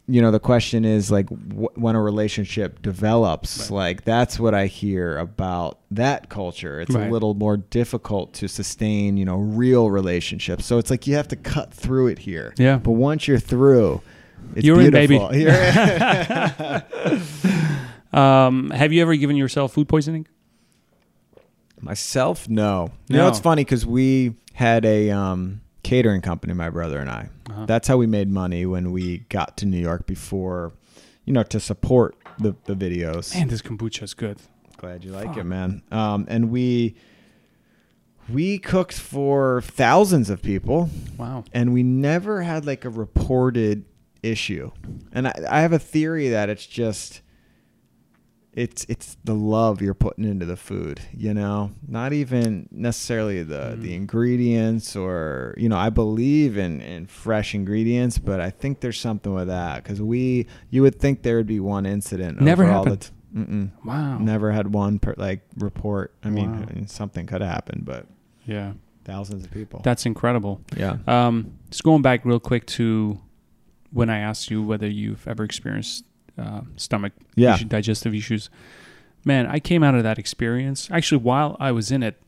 you know the question is like wh- when a relationship develops Right. like that's what i hear about that culture it's Right. a little more difficult to sustain you know real relationships so it's like you have to cut through it here Yeah. but once you're through it's You're in, baby. beautiful. You're in. Um, have you ever given yourself food poisoning? Myself no you No. know it's funny because we had a um catering company my brother and i Uh-huh. that's how we made money when we got to new york before you know to support the, the videos Man, this kombucha is good. Glad you like Fuck. it, man. Um, and we we cooked for thousands of people, Wow. and we never had like a reported issue. And I, I have a theory that it's just it's it's the love you're putting into the food, you know, not even necessarily the Mm. the ingredients or you know I believe in in fresh ingredients, but I think there's something with that because we you would think there would be one incident Never over all the happened. t-. Wow. Never had one per, like report. I mean, Wow. I mean, something could happen, but Yeah. thousands of people. That's incredible. yeah. Um, just going back real quick to when I asked you whether you've ever experienced uh, stomach Yeah. issue, digestive issues. Man, I came out of that experience. Actually, while I was in it,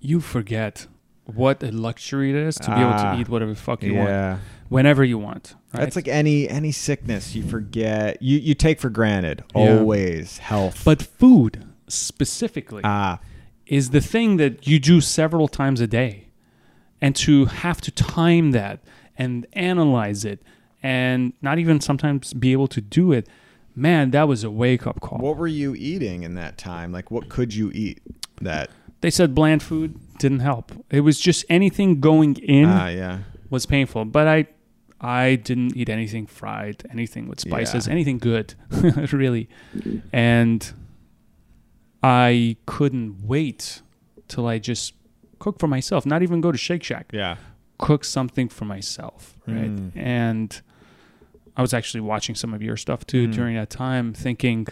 you forget what a luxury it is to be able Ah, to eat whatever the fuck you want whenever you want. Right? That's like any any sickness you forget. You you take for granted Yeah. always health. but food specifically ah, is the thing that you do several times a day. And to have to time that and analyze it and not even sometimes be able to do it, man, that was a wake up call. what were you eating in that time? Like, what could you eat? That They said bland food didn't help. It was just anything going in ah, yeah, was painful. But I I didn't eat anything fried, anything with spices, Yeah. anything good, really. And I couldn't wait till I just cook for myself, not even go to Shake Shack. yeah, Cook something for myself, right? Mm. And I was actually watching some of your stuff too Mm. during that time, thinking,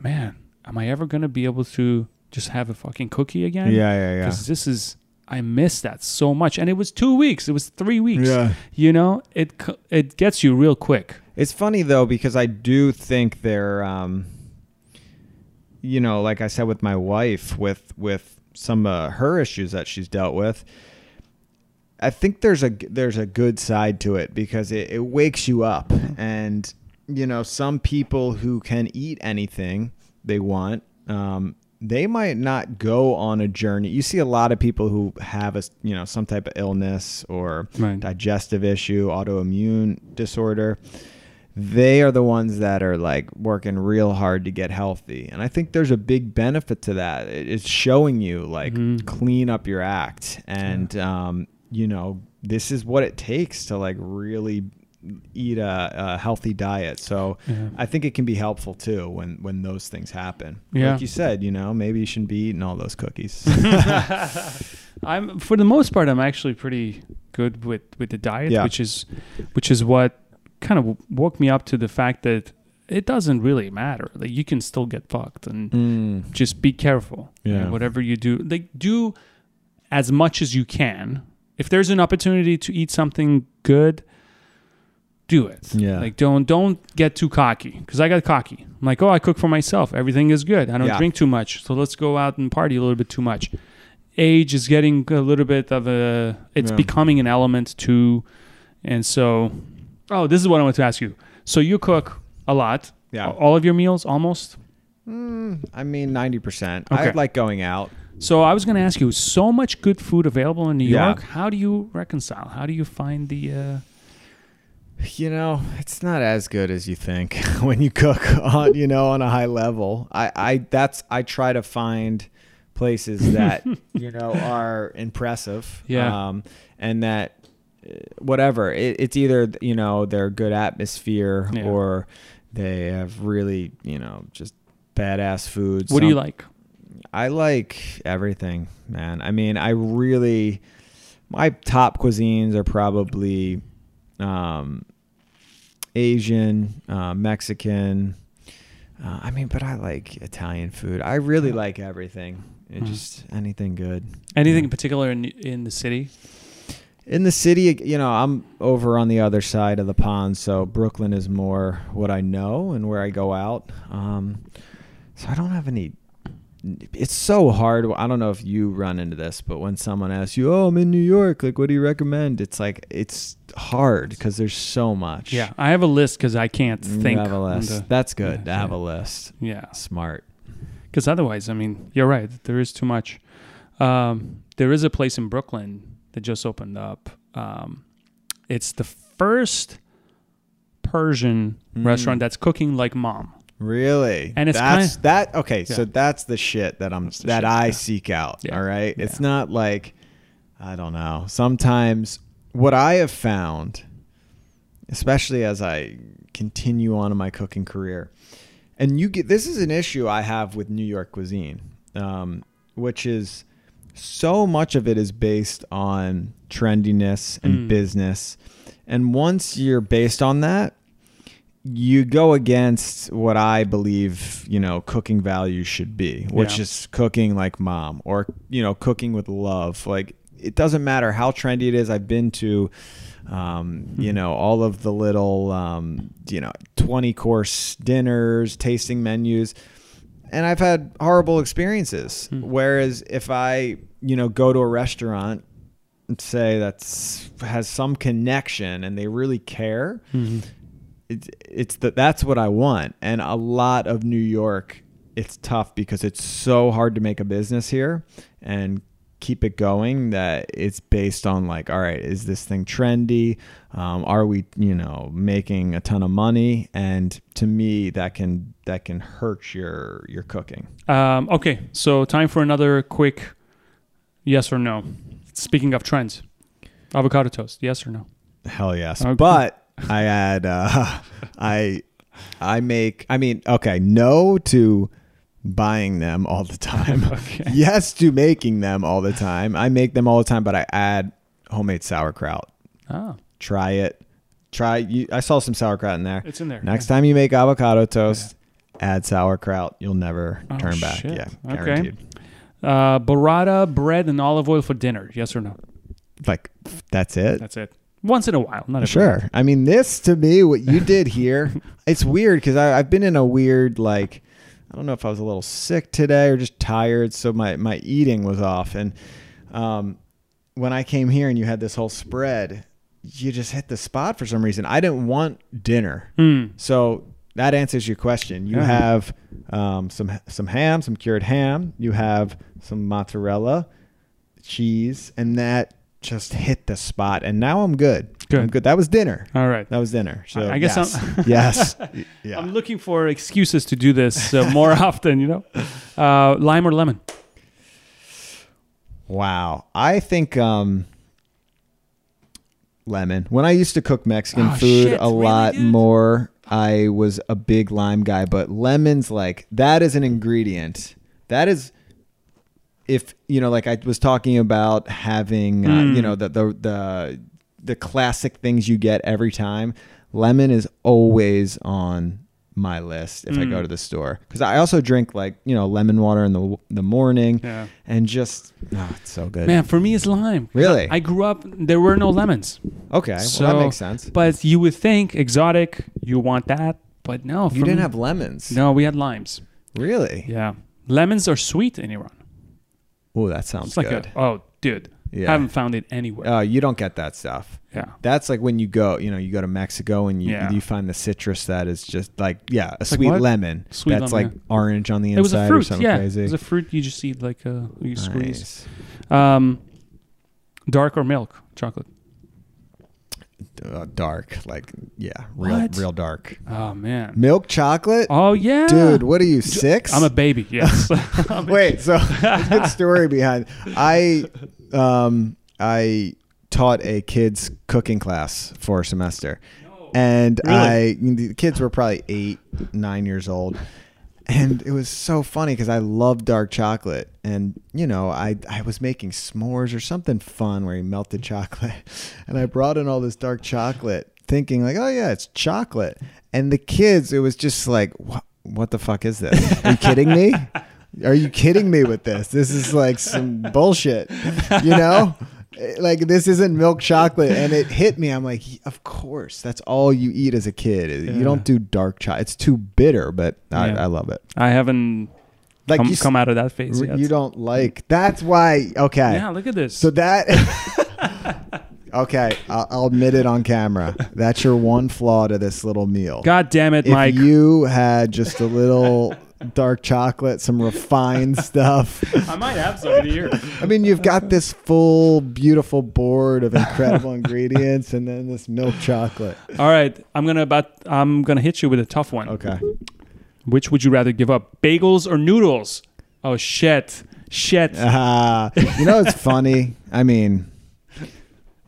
man, am I ever gonna be able to just have a fucking cookie again? yeah, yeah. because this is I miss that so much, and it was two weeks, it was three weeks. Yeah. You know, it it gets you real quick. It's funny though because I do think they're, um, you know, like I said with my wife, with with some uh, her issues that she's dealt with. I think there's a there's a good side to it because it, it wakes you up, and you know some people who can eat anything they want, um, they might not go on a journey. You see a lot of people who have a you know some type of illness or Right. digestive issue, autoimmune disorder. They are the ones that are like working real hard to get healthy. And I think there's a big benefit to that. It's showing you like Mhm. clean up your act and um, you know, this is what it takes to like really eat a, a healthy diet. So Yeah. I think it can be helpful too when when those things happen. Yeah. Like you said, you know, maybe you shouldn't be eating all those cookies. I'm for the most part, I'm actually pretty good with with the diet, Yeah. which is which is what kind of woke me up to the fact that it doesn't really matter. Like you can still get fucked, and Mm. just be careful. You know, Yeah. whatever you do, like do as much as you can. If there's an opportunity to eat something good, do it. Yeah. Like don't don't get too cocky because I got cocky. I'm like, oh, I cook for myself. Everything is good. I don't Yeah. drink too much, so let's go out and party a little bit too much. Age is getting a little bit of a. It's Yeah. becoming an element too, and so. Oh, this is what I want to ask you. So you cook a lot. Yeah. All of your meals, almost. Mm, I mean, ninety percent. Okay. I like going out. So I was going to ask you, so much good food available in New Yeah. York. How do you reconcile? How do you find the? Uh, You know, it's not as good as you think when you cook on, you know, on a high level. I, I that's I try to find places that you know are impressive. Yeah. Um, and that uh, whatever it, it's either you know they're good atmosphere Yeah. or they have really you know just badass food. What do you like? I like everything, man. I mean, I really my top cuisines are probably um, Asian, uh, Mexican. Uh, I mean, but I like Italian food. I really like everything. It Hmm. just anything good. Anything Yeah. in particular in in the city? In the city, you know, I'm over on the other side of the pond, so Brooklyn is more what I know and where I go out. Um, so I don't have any. It's so hard. I don't know if you run into this, but when someone asks you, "Oh, I'm in New York. Like, what do you recommend?" It's like it's hard because there's so much. Yeah, I have a list because I can't You think. have a list. the- That's good yeah, to have yeah. a list. yeah, Smart. because otherwise, I mean, you're right. There is too much. Um, there is a place in Brooklyn that just opened up. Um, it's the first Persian Mm. restaurant that's cooking like mom. Really? And it's that's kinda- that okay, so that's the shit that I'm that shit, I yeah. seek out. Yeah. All right. It's not like I don't know. Sometimes what I have found, especially as I continue on in my cooking career, and you get this is an issue I have with New York cuisine, um, which is so much of it is based on trendiness and Mm. business. And once you're based on that, you go against what I believe, you know, cooking values should be, which Yeah. is cooking like mom or, you know, cooking with love. Like it doesn't matter how trendy it is. I've been to, um, you Mhm. know, all of the little, um, you know, 20 course dinners, tasting menus. And I've had horrible experiences. Hmm. Whereas if I, you know, go to a restaurant and say that's has some connection and they really care, it's it's that that's what I want. And a lot of New York, it's tough because it's so hard to make a business here and keep it going that it's based on like all right is this thing trendy um, are we you know making a ton of money and to me that can that can hurt your your cooking Um, okay, so time for another quick yes or no. Speaking of trends, avocado toast, yes or no? Hell yes. Okay. But I add uh I I make I mean, okay, no to buying them all the time. Okay. yes to making them all the time. I make them all the time, but I add homemade sauerkraut. Ah, Try it. Try you I saw some sauerkraut in there. it's in there. Next time you make avocado toast, add sauerkraut. You'll never Oh, turn back. shit. Yeah, Okay. guaranteed. Uh, burrata, bread, and olive oil for dinner. Yes or no? Like that's it. That's it. Once in a while, not every Sure. I mean, this to me, what you did here, it's weird because I've been in a weird like, I don't know if I was a little sick today or just tired, so my my eating was off. And um, when I came here and you had this whole spread, you just hit the spot for some reason. I didn't want dinner, Mm. so that answers your question. You Uh-huh. have um, some some ham, some cured ham. You have some mozzarella, cheese, and that just hit the spot. And now I'm good. Good. I'm good. That was dinner. All right. That was dinner. So I- I guess yes. I'm- yes. Yeah. I'm looking for excuses to do this uh, more often, you know? Uh, lime or lemon? wow. I think um, lemon. When I used to cook Mexican Oh, food shit, a really, lot dude? more, I was a big lime guy. But lemons, like that, is an ingredient. That is. If you know, like I was talking about having, uh, Mm. you know, the the the the classic things you get every time. Lemon is always on my list if I go Mm. to the store because I also drink like you know lemon water in the the morning Yeah. and just oh, it's so good. Man, for me, it's lime. Really? I grew up, there were no lemons. okay, So- well that makes sense. But you would think exotic, you want that. But no. You didn't me- have lemons, No, we had limes. really? Yeah. Lemons are sweet in Iran. Oh, that sounds It's like good. a, oh, dude. yeah, Haven't found it anywhere. uh, you don't get that stuff. yeah. That's like when you go, you know, you go to Mexico and you Yeah. you find the citrus that is just like yeah, a like sweet what? lemon. Sweet that's lemon, like orange on the inside. It was inside a or fruit. something Yeah. crazy. It was a fruit you just eat like uh, you squeeze. nice. Um, dark or milk chocolate? Uh, dark, like yeah, real What? real dark. Oh man. Milk chocolate, Oh yeah. dude. What are you six? I'm a baby. Yes. I'm a- Wait, so good story behind. I um I taught a kids cooking class for a semester, and Really? I the kids were probably eight, nine years old, and it was so funny because I love dark chocolate, and you know, I I was making s'mores or something fun where he melted chocolate, and I brought in all this dark chocolate, thinking like, oh yeah, it's chocolate, and the kids, it was just like, what what the fuck is this? Are you kidding me? Are you kidding me with this? This is like some bullshit, you know? Like this isn't milk chocolate, and it hit me. I'm like, of course, that's all you eat as a kid. Yeah. You don't do dark chocolate. It's too bitter, but I, Yeah. I love it. I haven't Like come, you, come out of that phase r- yet. you don't like. That's why. Okay, Yeah, look at this. so that. okay, I'll, I'll admit it on camera. That's your one flaw to this little meal. God damn it, if Mike. you had just a little dark chocolate, some refined stuff. I might have some here. I mean, you've got this full, beautiful board of incredible ingredients, and then this milk chocolate. All right, I'm gonna about I'm gonna hit you with a tough one. Okay. Which would you rather give up, bagels or noodles? Oh shit, shit. Uh, you know, it's funny. I mean,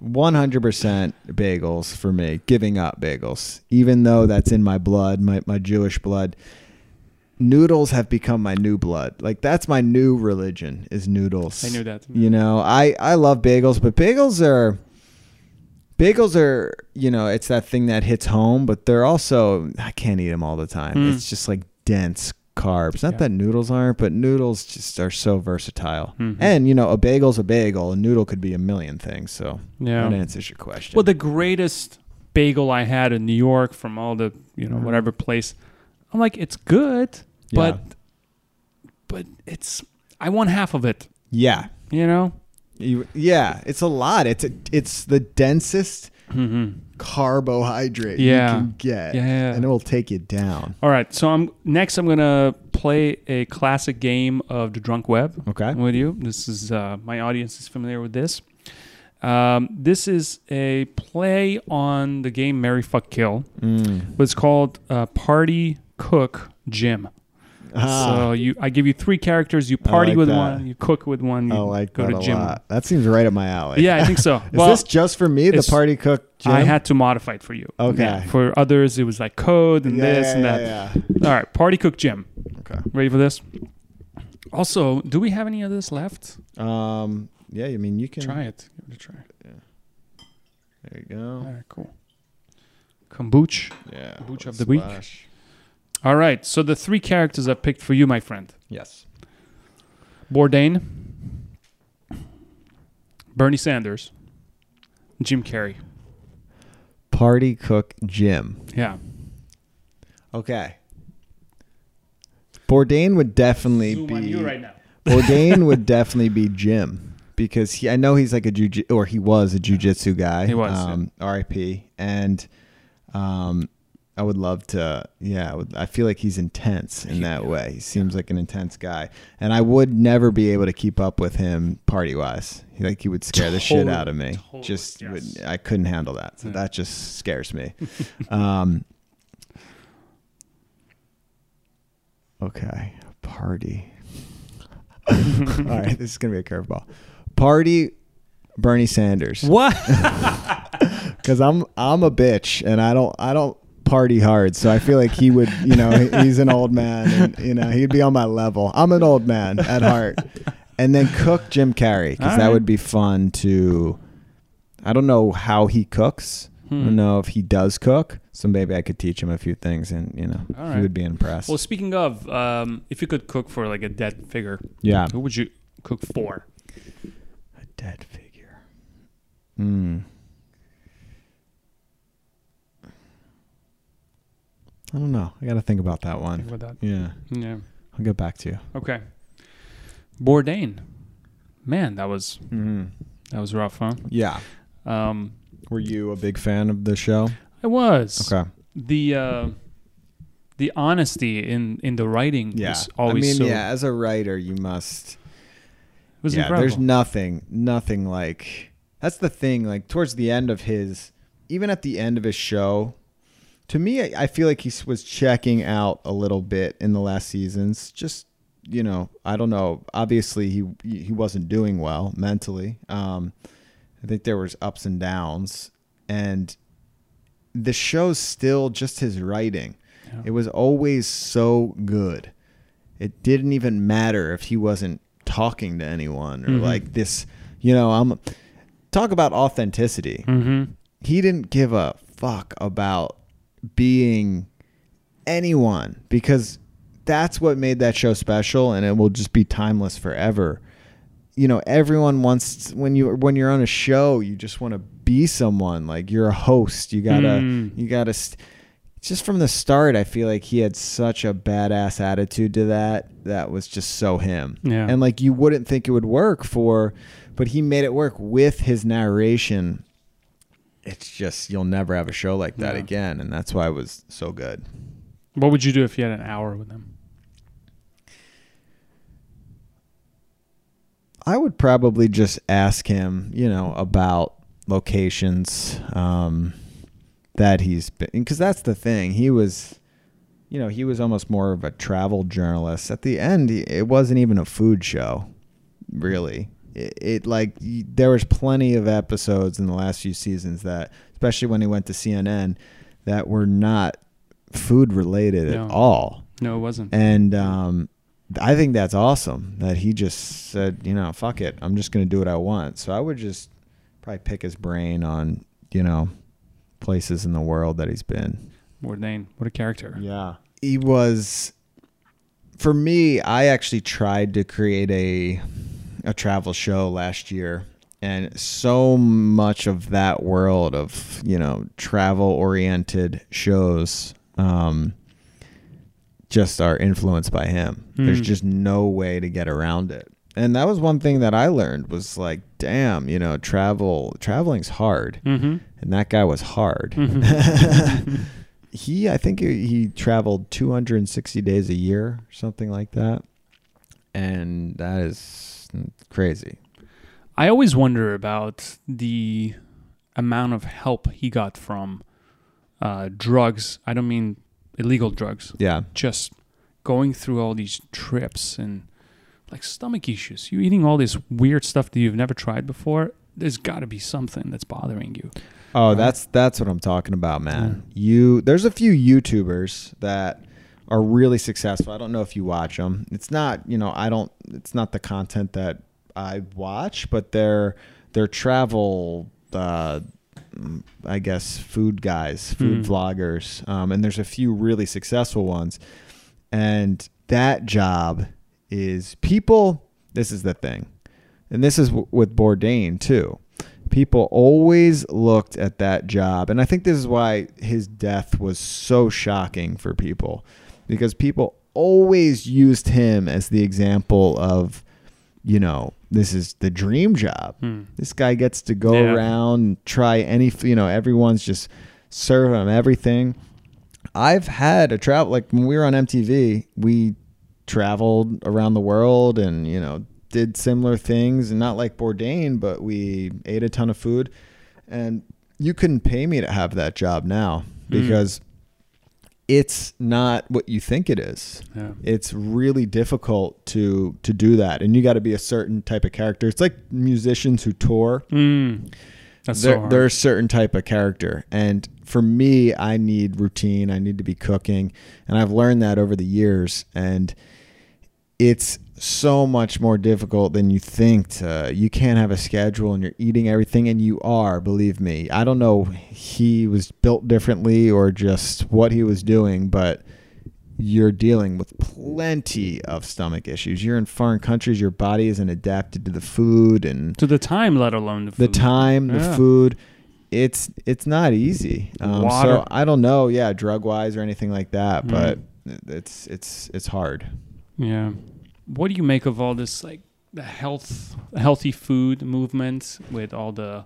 100% bagels for me, giving up bagels, even though that's in my blood, my, my Jewish blood. Noodles have become my new blood. Like that's my new religion is noodles. I knew that. You know, I I love bagels, but bagels are bagels are, you know, it's that thing that hits home, but they're also I can't eat them all the time. Mm. It's just like dense carbs. Not Yeah. that noodles aren't, but noodles just are so versatile. Mhm. And, you know, a bagel's a bagel, a noodle could be a million things, so Yeah. that answers your question. Well, the greatest bagel I had in New York from all the you know Mhm. whatever place, I'm like, it's good, but but it's I want half of it. yeah. You know. You, yeah, it's a lot. It's a, it's the densest Mm-hmm. carbohydrate Yeah. you can get. Yeah. And it will take you down. All right, so I'm next. I'm gonna play a classic game of the drunk web Okay. with you. This is uh, my audience is familiar with this. Um, this is a play on the game Marry Fuck Kill, Mm. but it's called uh, Party Cook Gym. Ah. So you, I give you three characters. You party like with that. one, you cook with one, you I like go that to a gym. lot. That seems right up my alley. Yeah, I think so. Is well, this just for me, the party cook? Gym? I had to modify it for you. Okay. Yeah, For others, it was like code and Yeah, this yeah, and that. yeah, All right, Party Cook Gym. Okay. Ready for this? Also, do we have any of this left? Um. Yeah. I mean, you can Try it. Give it a try. There you go. right, cool. Kombucha. Yeah. Kombucha of the week. Splash. All right, so the three characters I picked for you, my friend Yes. Bourdain, Bernie Sanders, Jim Carrey. Party cook Gym. Yeah. Okay. Bourdain would definitely Zoom be. on you right now. Bourdain would definitely be Gym because he. I know he's like a jiu or he was a jujitsu guy. He was, yeah. Um, R.I.P. And um, I would love to. Yeah, I, would, I feel like he's intense in that way. He seems like an intense guy, and I would never be able to keep up with him party wise. He, like he would scare the shit out of me. totally, just yes. would, I couldn't handle that. So Yeah. that just scares me. um, okay, party. All right, this is gonna be a curveball. Party, Bernie Sanders, What? because I'm I'm a bitch and I don't I don't party hard, so I feel like he would you know he's an old man and you know he'd be on my level. I'm an old man at heart, and then cook Jim Carrey because All that would be fun to. I don't know how he cooks. I Hmm. don't know if he does cook, so maybe I could teach him a few things, and you know All he right. would be impressed. well, speaking of, um, if you could cook for like a dead figure, yeah, who would you cook for? a dead figure. Hmm. I don't know. I got to think about that Think one. about that. Yeah, Yeah. I'll get back to you. Okay. Bourdain. Man, that was Mm. that was rough, huh? Yeah. Um, Were you a big fan of the show? I was. Okay. The uh, the honesty in in the writing Yeah. was always I mean, so. yeah. As a writer, you must. It was yeah. incredible. There's nothing, nothing like. That's the thing. Like towards the end of his, even at the end of his show, to me, I, I feel like he was checking out a little bit in the last seasons. Just you know, I don't know. Obviously, he he wasn't doing well mentally. Um, I think there was ups and downs, and the show's still just his writing. Yeah. It was always so good. it didn't even matter if he wasn't talking to anyone or Mhm. like this. You know, I'm talk about authenticity. Mm-hmm. He didn't give a fuck about being anyone because that's what made that show special and it will just be timeless forever you know everyone wants when you when you're on a show you just want to be someone like you're a host you gotta Mm. you gotta st- just from the start i feel like he had such a badass attitude to that that was just so him Yeah. and like you wouldn't think it would work for but he made it work with his narration it's just you'll never have a show like that Yeah. again and that's why it was so good What would you do if you had an hour with him? I would probably just ask him, you know, about locations um, that he's been, because that's the thing. He was, you know, he was almost more of a travel journalist. At the end, it wasn't even a food show, really. It, it like there was plenty of episodes in the last few seasons that, especially when he went to CNN, that were not food related No. at all. No, it wasn't. And um, I think that's awesome that he just said, you know, fuck it. I'm just going to do what I want. So I would just probably pick his brain on, you know, places in the world that he's been. Bourdain, what a character. Yeah. He was, for me, I actually tried to create a, a travel show last year. And so much of that world of, you know, travel oriented shows, um, just are influenced by him. There's Mm. just no way to get around it. And that was one thing that I learned was like, damn, you know, travel traveling's hard. Mm-hmm. And that guy was hard. Mhm. he I think he he traveled 260 days a year, or something like that. And that is crazy. I always wonder about the amount of help he got from uh, drugs. I don't mean illegal drugs, Yeah. just going through all these trips and like stomach issues. You eating all this weird stuff that you've never tried before. There's got to be something that's bothering you. Oh, Right. that's that's what I'm talking about, man. You there's a few YouTubers that are really successful. I don't know if you watch them. It's not, you know, I don't it's not the content that I watch, but they're they're travel uh I guess food guys, food Mm. vloggers. Um, and there's a few really successful ones. And that job is people this is the thing. And this is w- with Bourdain too people always looked at that job and i think this is why his death was so shocking for people because people always used him as the example of you know this is the dream job Hmm. this guy gets to go Yeah. around try any you know everyone's just serving him everything i've had a travel like when we were on mtv we traveled around the world and you know did similar things and not like bourdain but we ate a ton of food and you couldn't pay me to have that job now Mm. because it's not what you think it is. Yeah. it's really difficult to to do that. And you got to be a certain type of character. It's like musicians who tour. Mm. That's they're, so hard. they're a certain type of character. And for me i need routine. I need to be cooking. And i've learned that over the years. And it's so much more difficult than you think to you can't have a schedule and you're eating everything and you are believe me i don't know he was built differently or just what he was doing but you're dealing with plenty of stomach issues you're in foreign countries your body isn't adapted to the food and to the time, let alone the, the time, the food. It's it's not easy. Um. So I don't know, yeah, drug wise or anything like that, Mm. but it's it's it's hard. Yeah. What do you make of all this like the health healthy food movement with all the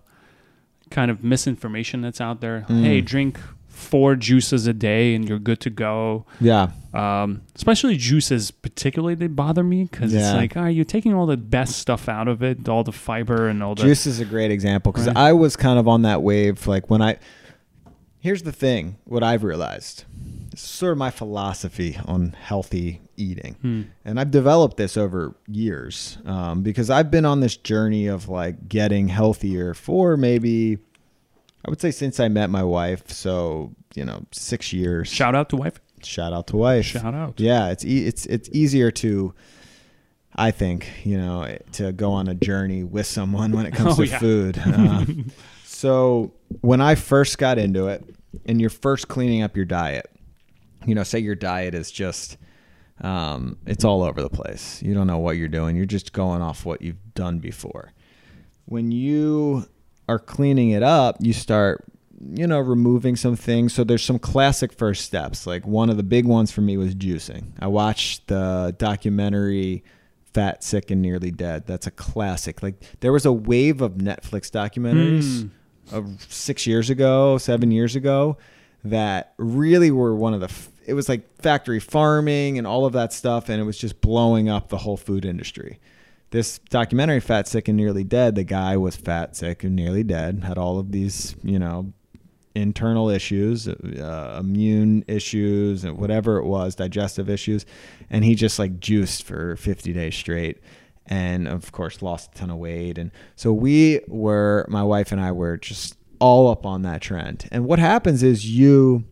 kind of misinformation that's out there? Mm. Hey, drink four juices a day and you're good to go. Yeah, Um, especially juices, particularly they bother me because it's like, are you taking all the best stuff out of it, all the fiber and all the juice is a great example because Right. I was kind of on that wave. Like when I, here's the thing: what I've realized, sort of my philosophy on healthy eating. Hmm. and I've developed this over years um, because I've been on this journey of like getting healthier for maybe I would say since I met my wife, so you know six years. Shout out to wife. Shout out to wife. Shout out. Yeah, it's e- it's it's easier to, I think, you know, to go on a journey with someone when it comes Oh, to yeah. food. Uh, so when I first got into it, and you're first cleaning up your diet, you know, say your diet is just, um, it's all over the place. You don't know what you're doing. You're just going off what you've done before. When you are cleaning it up, you start, you know, removing some things. So there's some classic first steps. Like one of the big ones for me was juicing. I watched the documentary Fat, Sick, and Nearly Dead. That's a classic. Like there was a wave of Netflix documentaries Mm. of six years ago, seven years ago, that really were one of the. It was like factory farming and all of that stuff, and it was just blowing up the whole food industry. This documentary, Fat, Sick, and Nearly Dead, the guy was fat, sick, and nearly dead, had all of these, you know, internal issues, uh, immune issues, and whatever it was, digestive issues, and he just like juiced for 50 days straight, and of course lost a ton of weight, and so we were, my wife and I were just all up on that trend. And what happens is you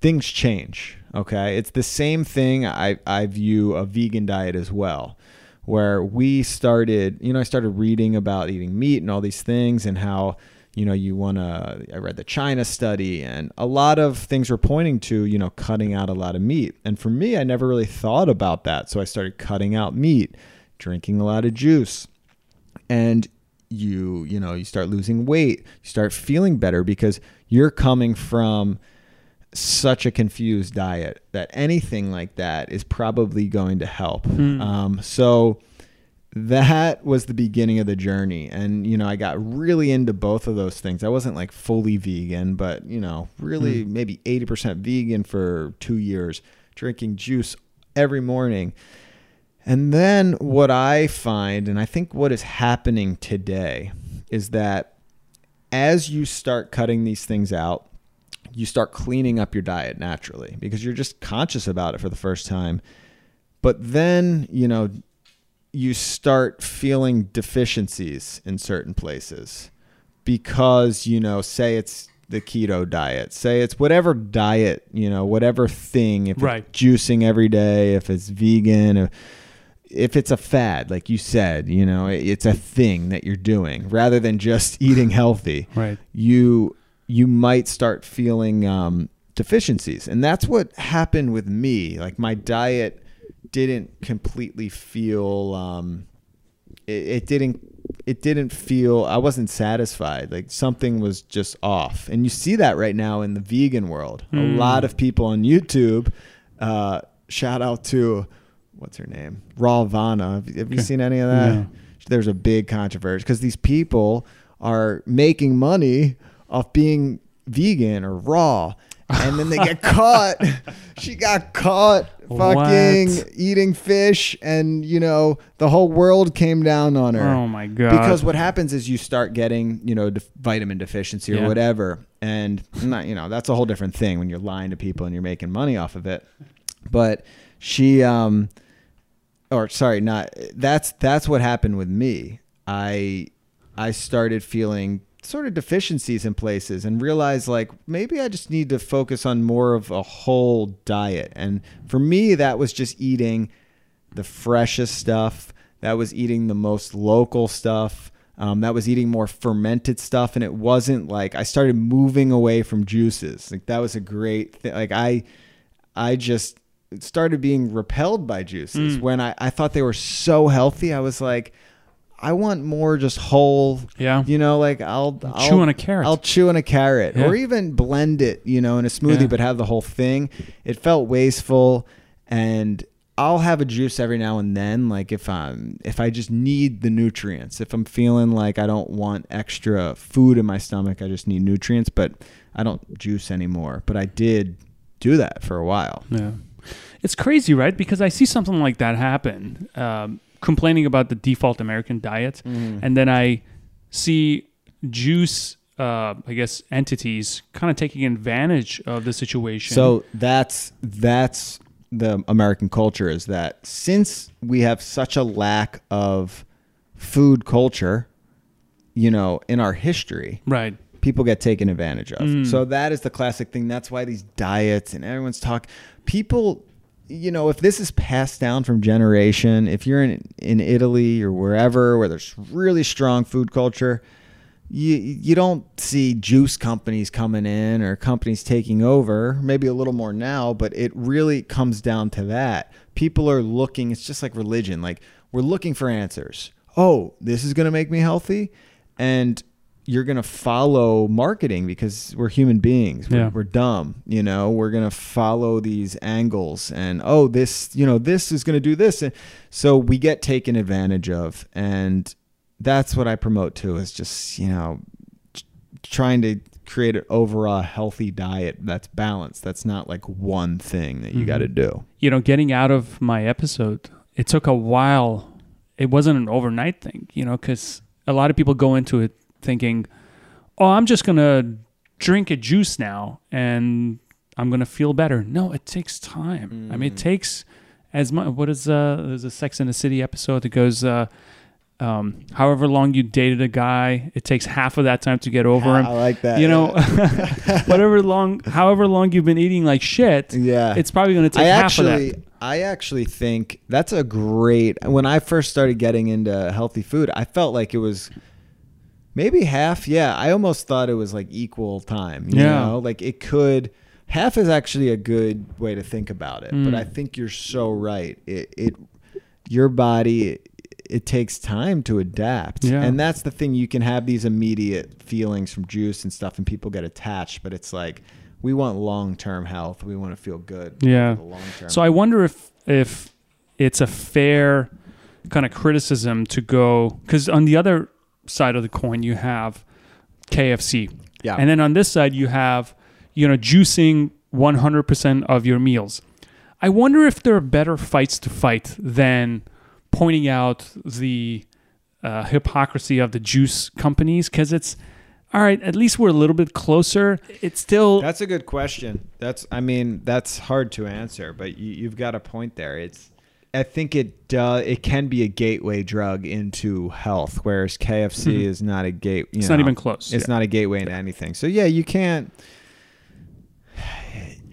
things change. Okay, it's the same thing. I I view a vegan diet as well, where we started. You know, I started reading about eating meat and all these things, and how you know you want to. I read the China study, and a lot of things were pointing to you know cutting out a lot of meat. And for me, I never really thought about that, so I started cutting out meat, drinking a lot of juice, and you you know you start losing weight you start feeling better because you're coming from such a confused diet that anything like that is probably going to help. Hmm. um, so that was the beginning of the journey. And you know i got really into both of those things. I wasn't like fully vegan but you know really maybe 80% vegan for two years drinking juice every morning and then what I find, and I think what is happening today, is that as you start cutting these things out, you start cleaning up your diet naturally because you're just conscious about it for the first time. But then, you know, you start feeling deficiencies in certain places because, you know, say it's the keto diet, say it's whatever diet, you know, whatever thing, if Right. it's juicing every day, if it's vegan, if, if it's a fad, like you said, you know, it's a thing that you're doing rather than just eating healthy Right. you you might start feeling um, deficiencies, and that's what happened with me. Like my diet didn't completely feel. Um, it, it didn't. It didn't feel. I wasn't satisfied. Like something was just off, and you see that right now in the vegan world. A Hmm. lot of people on YouTube. Uh, shout out to what's her name, Rawvana. Have, have you seen any of that? No. there's a big controversy because these people are making money off being vegan or raw and then they get caught she got caught fucking What? eating fish and you know the whole world came down on her Oh my god. because what happens is you start getting you know def- vitamin deficiency or Yeah. whatever and not you know that's a whole different thing when you're lying to people and you're making money off of it but she um or sorry not that's that's what happened with me. I i started feeling sort of deficiencies in places and realized like maybe i just need to focus on more of a whole diet. And for me that was just eating the freshest stuff. That was eating the most local stuff. Um, that was eating more fermented stuff. And it wasn't like i started moving away from juices. Like that was a great thing like i i just started being repelled by juices Mm. when I, I thought they were so healthy i was like i want more just whole yeah. you know like i'll, I'll Chew on a carrot. I'll chew on a carrot Yeah. or even blend it, you know, in a smoothie, Yeah. but have the whole thing. It felt wasteful and I'll have a juice every now and then, like if I'm if I just need the nutrients. If I'm feeling like I don't want extra food in my stomach, I just need nutrients, but I don't juice anymore. But I did do that for a while. Yeah. It's crazy, right? Because I see something like that happen, um, complaining about the default American diet, and then I see juice, uh, I guess, entities kind of taking advantage of the situation. So that's that's the American culture is that since we have such a lack of food culture, you know, in our history, right. people get taken advantage of. Mm. So that is the classic thing. That's why these diets and everyone's talk people you know, if this is passed down from generation, if you're in in Italy or wherever where there's really strong food culture, you you don't see juice companies coming in or companies taking over. Maybe a little more now, but it really comes down to that. People are looking. It's just like religion. Like we're looking for answers. Oh, this is going to make me healthy, and you're going to follow marketing because we're human beings. We're, Yeah. we're dumb. You know, we're going to follow these angles and, oh, this, you know, this is going to do this. And so we get taken advantage of. And that's what I promote too is just, you know, trying to create an overall healthy diet that's balanced. That's not like one thing that you Mhm. got to do. You know, getting out of my episode, it took a while. It wasn't an overnight thing, you know, because a lot of people go into it thinking, oh, I'm just going to drink a juice now and I'm going to feel better. No, it takes time. I mean, it Mm. takes as much. What is, uh, there's a Sex in the City episode that goes, uh, um, however long you dated a guy, it takes half of that time to get over him. I like that. You know, yeah. whatever long, however long you've been eating like shit, yeah. it's probably going to take I half of actually, that. I actually think that's a great. When I first started getting into healthy food, I felt like it was maybe half. Yeah, I almost thought it was like equal time. You Yeah. know, like it could. Half is actually a good way to think about it, but Mm. I think you're so right. It, it your body. It, it takes time to adapt. Yeah. And that's the thing. You can have these immediate feelings from juice and stuff, and people get attached, but it's like we want long term health. We want to feel good. Yeah. the long term. So I wonder if if it's a fair kind of criticism to go because on the other side of the coin you have KFC, yeah. and then on this side you have you know juicing 100% of your meals. I wonder if there are better fights to fight than pointing out the uh, hypocrisy of the juice companies because it's all right. At least we're a little bit closer. It's still That's a good question. That's I mean that's hard to answer, but you, you've got a point there. It's I think it does. It can be a gateway drug into health, whereas KFC Mhm. is not a gate. You it's know, not even close. It's Yeah. not a gateway into anything. So yeah, you can't.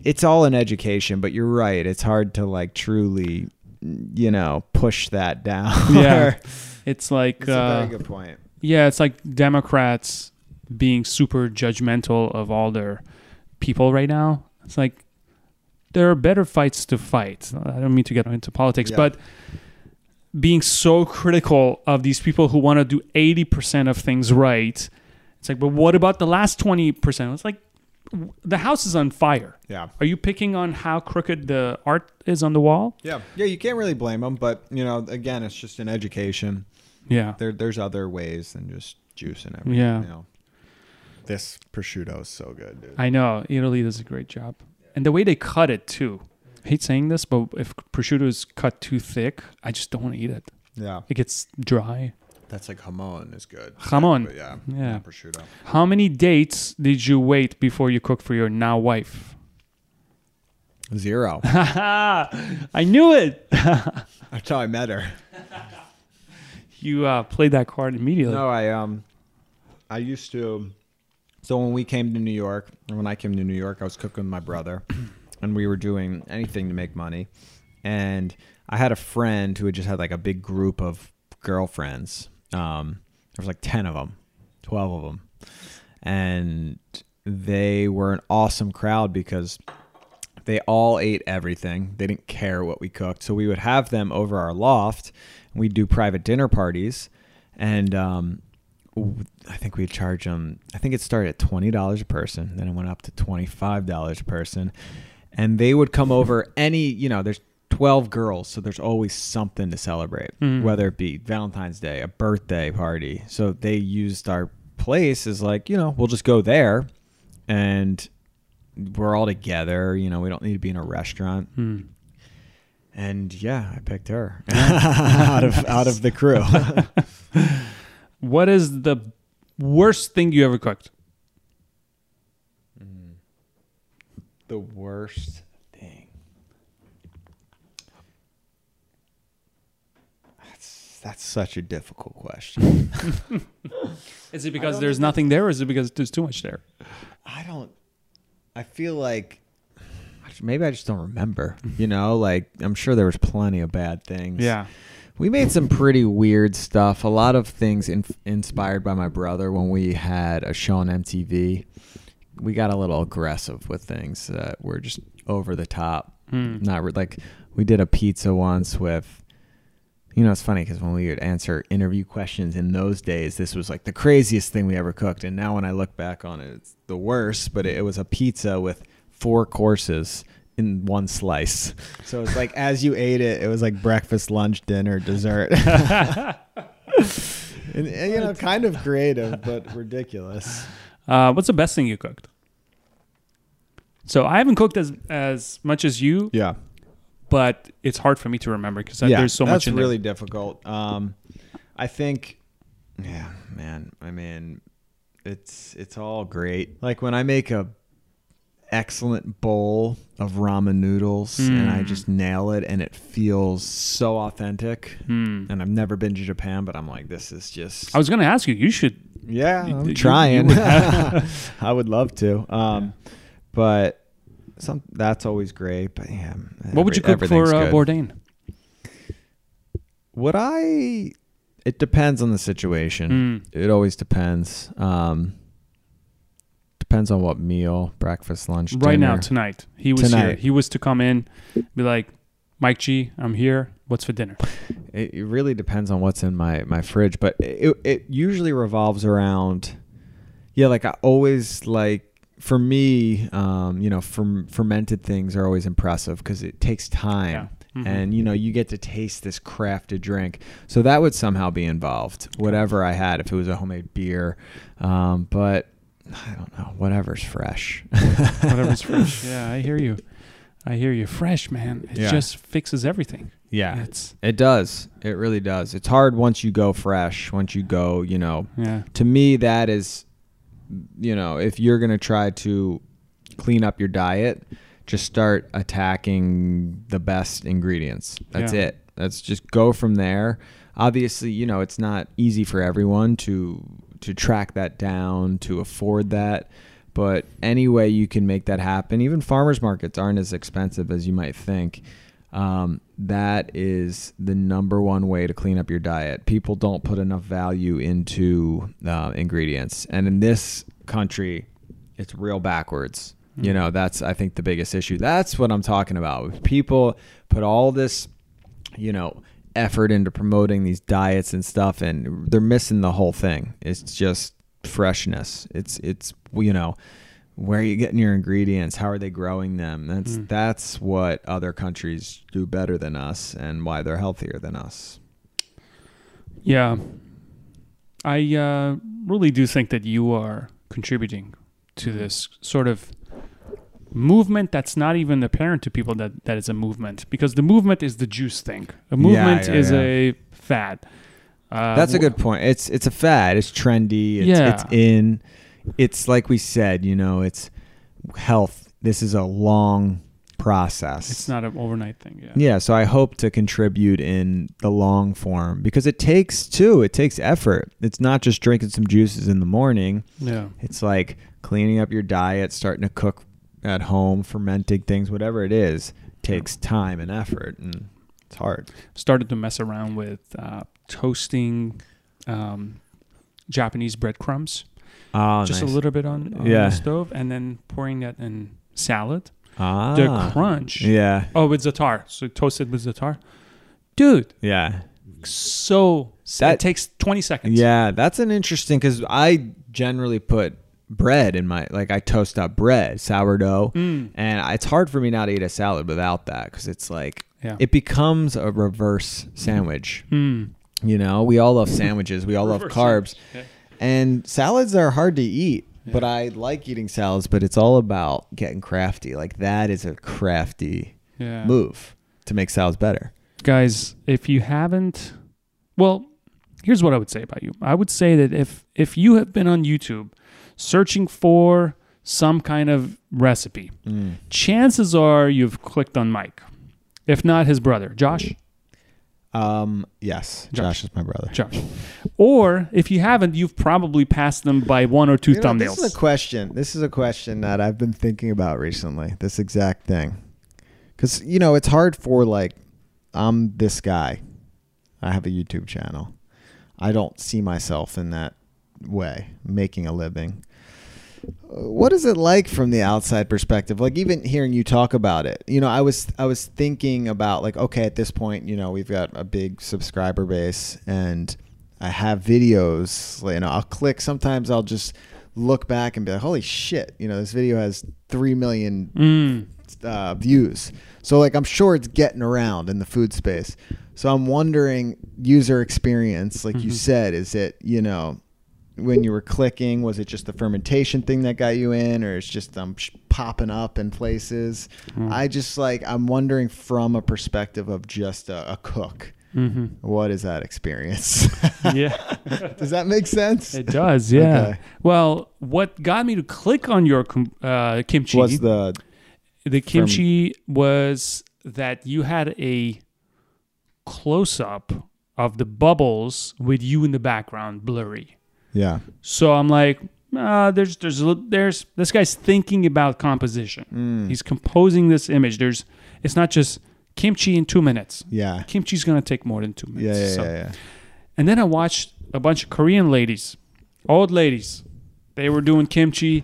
It's all an education, but you're right. It's hard to like truly, you know, push that down. Yeah. It's like it's a uh, very good point. Yeah, it's like Democrats being super judgmental of all their people right now. It's like there are better fights to fight. I don't mean to get into politics, Yeah. but being so critical of these people who want to do 80% of things right. It's like, but what about the last 20%? It's like the house is on fire. Yeah. Are you picking on how crooked the art is on the wall? Yeah. Yeah. You can't really blame them, but you know, again, it's just an education. Yeah. There, there's other ways than just juice and everything. Yeah. You know. This prosciutto is so good, dude. I know Italy does a great job, and the way they cut it too. I hate saying this, but if prosciutto is cut too thick, I just don't want to eat it. yeah. It gets dry. That's like jamon is good. Jamon. But yeah. Yeah. not prosciutto. How many dates did you wait before you cooked for your now wife? Zero. I knew it. That's how I met her. you uh, played that card immediately. No, I um, I used to. So when we came to New York, when I came to New York, I was cooking with my brother, and we were doing anything to make money. And I had a friend who had just had like a big group of girlfriends. Um, there was like ten of them, twelve of them, and they were an awesome crowd because they all ate everything. They didn't care what we cooked. So we would have them over our loft. And we'd do private dinner parties. And um, I think we'd charge them, I think it started at $20 a person. Then it went up to $25 a person. And they would come over any, you know, there's 12 girls. So there's always something to celebrate, Mhm. whether it be Valentine's Day, a birthday party. So they used our place as like, you know, we'll just go there and we're all together. You know, we don't need to be in a restaurant. Hmm. And yeah, I picked her out of out of the crew. What is the worst thing you ever cooked? Mm. the worst thing. That's That's such a difficult question. Is it because there's nothing there, or is it because there's too much there? I don't. I feel like maybe I just don't remember. You know, like I'm sure there was plenty of bad things. Yeah. We made some pretty weird stuff. A lot of things in, inspired by my brother when we had a show on MTV. We got a little aggressive with things that were just over the top. Hmm. Not re- like we did a pizza once with. You know, it's funny because when we would answer interview questions in those days, this was like the craziest thing we ever cooked. And now when I look back on it, it's the worst. But it, it was a pizza with four courses in one slice. So it's like as you ate it, it was like breakfast, lunch, dinner, dessert. and, and, you know, kind of creative, but ridiculous. Uh, what's the best thing you cooked? So I haven't cooked as as much as you, Yeah. but it's hard for me to remember because yeah, there's so that's much in really difficult. Um, I think, yeah, man. I mean, it's it's all great. Like when I make a excellent bowl of ramen noodles and I Mm. just nail it, and it feels so authentic. Hmm. And I've never been to Japan, but I'm like, this is just. I was gonna ask you. You should. yeah, you- I'm you- trying. you would I would love to. Um, but some that's always great. But yeah, What would you cook for uh. Bourdain? Would I? It depends on the situation. Mm. It always depends. Um, depends on what meal, breakfast, lunch, Right now, tonight, he was here. He was to come in, be like, Mike G, I'm here. What's for dinner? It, it really depends on what's in my my fridge, but it it usually revolves around. Yeah, like I always like for me, um, you know, ferm- fermented things are always impressive because it takes time. Yeah. Mhm. and you know you get to taste this crafted drink so that would somehow be involved whatever i had if it was a homemade beer um, but i don't know whatever's fresh Whatever's fresh. Yeah, I hear you. I hear you. Fresh, man. It Yeah. just fixes everything. yeah It's it does it really does it's hard once you go fresh once you go you know yeah. to me that is you know if you're going to try to clean up your diet just start attacking the best ingredients that's Yeah. it that's just go from there obviously you know it's not easy for everyone to to track that down to afford that but any way you can make that happen even farmers markets aren't as expensive as you might think um, that is the number one way to clean up your diet. People don't put enough value into uh, ingredients, and in this country, it's real backwards. You know, that's I think the biggest issue. That's what I'm talking about. People put all this, you know, effort into promoting these diets and stuff, and they're missing the whole thing. It's just freshness. It's it's you know where are you getting your ingredients how are they growing them that's Mm. that's what other countries do better than us and why they're healthier than us Yeah. I uh, really do think that you are contributing to this sort of movement that's not even apparent to people that that is a movement because the movement is the juice thing. A movement yeah, is yeah. a fad. Uh, that's a good point it's it's a fad it's trendy it's, Yeah. it's in it's like we said you know it's health this is a long process It's not an overnight thing. Yeah. yeah so i hope to contribute in the long form because it takes too it takes effort it's not just drinking some juices in the morning Yeah. It's like cleaning up your diet, starting to cook at home, fermenting things, whatever it is, takes time and effort, and it's hard. Started to mess around with uh, toasting um, Japanese breadcrumbs, Ah, just a little bit on, on Yeah. the stove, and then pouring that in salad. Ah, The crunch. Yeah, Oh, with za'atar. So toasted with za'atar. Dude, yeah, so That- it takes 20 seconds. yeah. That's an interesting because I generally put bread in my like I toast up bread, sourdough, Mm. and it's hard for me now to eat a salad without that because it's like Yeah. it becomes a reverse sandwich. Mm. You know, we all love sandwiches, we all love carbs. And salads are hard to eat, Yeah. but I like eating salads, but it's all about getting crafty. Like that is a crafty move to make salads better. Guys, if you haven't, well, here's what I would say about you. I would say that if if you have been on YouTube searching for some kind of recipe, chances are you've clicked on Mike. If not his brother, Josh. Um, yes, Josh. Josh, is my brother. Josh. Or if you haven't, you've probably passed them by one or two You know, thumbnails. this is a question. This is a question that I've been thinking about recently. This exact thing, because you know it's hard for like I'm this guy. I have a YouTube channel. I don't see myself in that way, making a living. What is it like from the outside perspective? Like even hearing you talk about it, you know, I was I was thinking about like, okay, at this point, you know, we've got a big subscriber base, and I have videos. You know, I'll click. Sometimes I'll just look back and be like, holy shit, you know, this video has three million Mm. uh, views. So like I'm sure it's getting around in the food space. So I'm wondering user experience, like you Mhm. said, is it you know when you were clicking, was it just the fermentation thing that got you in, or it's just um sh- popping up in places? Mm. I just like I'm wondering from a perspective of just a, a cook, hmm what is that experience? Yeah. Does that make sense? It does, yeah. Okay. Well, what got me to click on your uh, kimchi, Was the the kimchi was that you had a close up of the bubbles with you in the background, blurry. Yeah So I'm like, uh, there's there's there's this guy's thinking about composition. Mm. He's composing this image. There's it's not just kimchi in two minutes. yeah Kimchi's gonna take more than two minutes. yeah So- yeah, yeah. And then I watched a bunch of Korean ladies, old ladies. They were doing kimchi.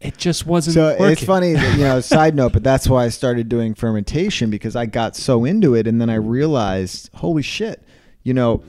It just wasn't So working. it's funny, that, you know, side note, but that's why I started doing fermentation because I got so into it. And then I realized, holy shit, you know,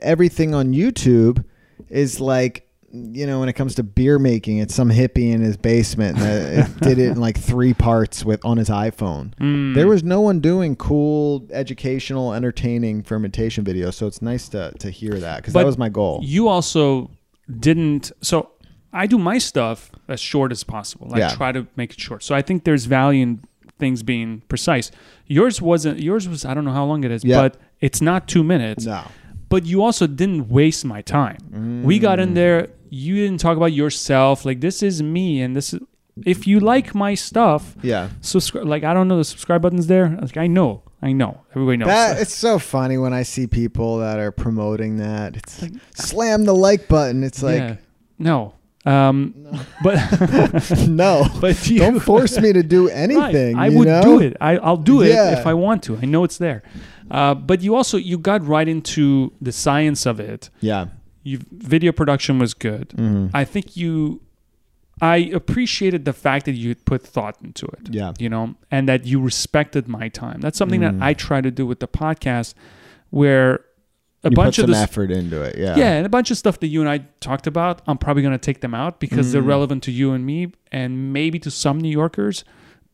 everything on YouTube is like, you know, when it comes to beer making, it's some hippie in his basement that did it in like three parts with on his iPhone. Mm. There was no one doing cool, educational, entertaining fermentation videos. So it's nice to, to hear that because that was my goal. You also didn't. So I do my stuff as short as possible. I Yeah. try to make it short. So I think there's value in things being precise. Yours wasn't. Yours was. I don't know how long it is, Yeah. but it's not two minutes. No. But you also didn't waste my time. We got Mm. in there. You didn't talk about yourself. Like this is me, and this is. If you like my stuff, Yeah. subscribe. Like I don't know the subscribe button's there. Like I know, I know. Everybody knows. That it's so funny when I see people that are promoting that. It's like slam the like button. It's like yeah. No. Um. But no, but you, don't force me to do anything. Right. I would know? do it. I, I'll do it Yeah. if I want to. I know it's there. Uh, but you also you got right into the science of it. Yeah. You video production was good. Mhm. I think you. I appreciated the fact that you put thought into it. Yeah. You know, and that you respected my time. That's something Mm. that I try to do with the podcast, where a you bunch put of some the effort into it. Yeah. yeah, and a bunch of stuff that you and I talked about, I'm probably going to take them out because they're Mm. relevant to you and me and maybe to some New Yorkers.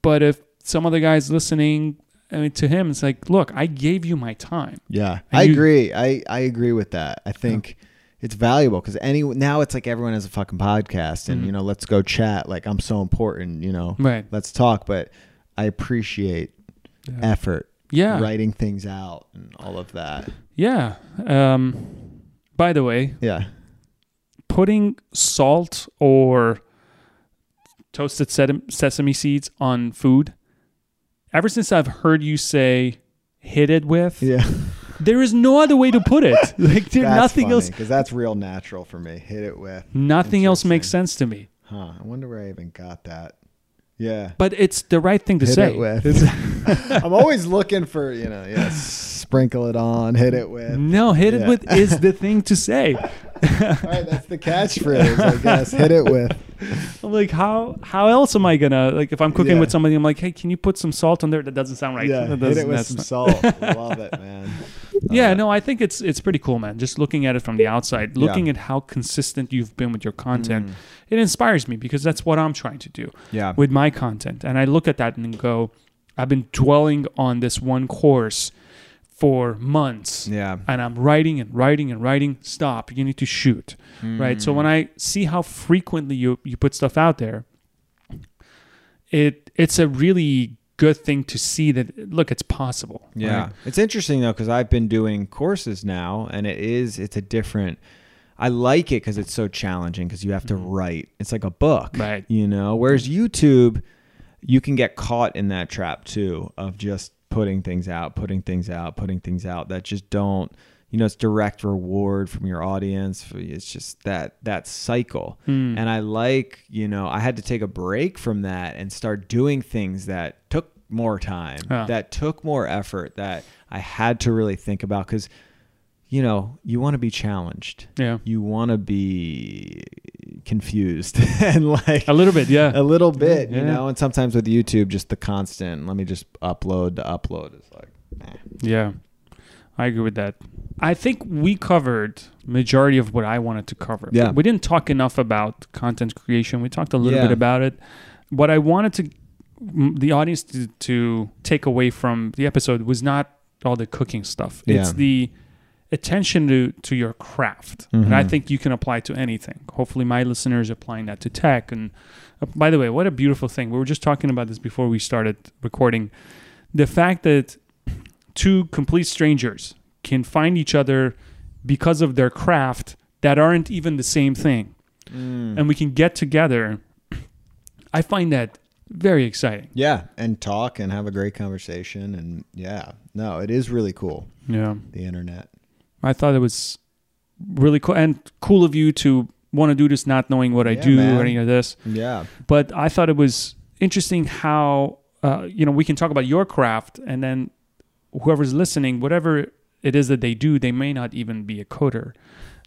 But if some other guy's listening, I mean, to him, it's like, look, I gave you my time. Yeah. And I you- agree. I I agree with that. I think. It's valuable because any now it's like everyone has a fucking podcast and Mhm. you know let's go chat like I'm so important you know Right. let's talk but I appreciate Yeah. effort Yeah. writing things out and all of that Yeah. Um, by the way, yeah putting salt or toasted sesame seeds on food, ever since I've heard you say hit it with, yeah there is no other way to put it. like, there, nothing else. because that's real natural for me. Hit it with, Nothing else makes sense to me. huh? I wonder where I even got that. Yeah, But it's the right thing to hit say. it with. I'm always looking for you know, yeah, sprinkle it on, hit it with. No, hit it with is the thing to say. All right, that's the catchphrase, I guess. Hit it with. I'm like, how how else am I gonna like if I'm cooking Yeah. with somebody? I'm like, hey, can you put some salt on there? That doesn't sound right. Yeah, That hit it doesn't- with that's some not- salt. Love it, man. Yeah, Uh, no, I think it's it's pretty cool, man. Just looking at it from the outside, Yeah. looking at how consistent you've been with your content, Mm. it inspires me because that's what I'm trying to do Yeah. with my content. And I look at that and go, I've been dwelling on this one course for months. Yeah. And I'm writing and writing and writing. Stop. You need to shoot. Right. So Mm. when I see how frequently you, you put stuff out there, it it's a really good thing to see that look, it's possible. Yeah. right? It's interesting though cuz I've been doing courses now and it is it's a different I like it cuz it's so challenging cuz you have to Mhm. write. It's like a book. Right. You know, whereas YouTube you can get caught in that trap too of just putting things out, putting things out, putting things out that just don't, you know, it's direct reward from your audience. It's just that that cycle. Hmm. And I like, you know, I had to take a break from that and start doing things that took more time, Yeah. that took more effort, that I had to really think about because, you know, you want to be challenged. Yeah. You want to be confused and like A little bit, yeah. a little bit, you Yeah. know. And sometimes with YouTube, just the constant. Let me just upload to upload is like, eh. Yeah, I agree with that. I think we covered majority of what I wanted to cover. Yeah. we didn't talk enough about content creation. We talked a little Yeah. bit about it. What I wanted to the audience to, to take away from the episode was not all the cooking stuff. Yeah. It's the attention to to your craft, and I Mhm. think you can apply to anything. Hopefully, my listeners applying that to tech. And uh, by the way, what a beautiful thing! We were just talking about this before we started recording. The fact that two complete strangers can find each other because of their craft that aren't even the same thing, Mm. and we can get together. I find that very exciting. yeah, and talk and have a great conversation, and yeah, no, it is really cool. Yeah. The internet. I thought it was really cool and cool of you to want to do this not knowing what I Yeah, do man. or any of this. Yeah, But I thought it was interesting how uh, you know we can talk about your craft and then whoever's listening, whatever it is that they do, they may not even be a coder.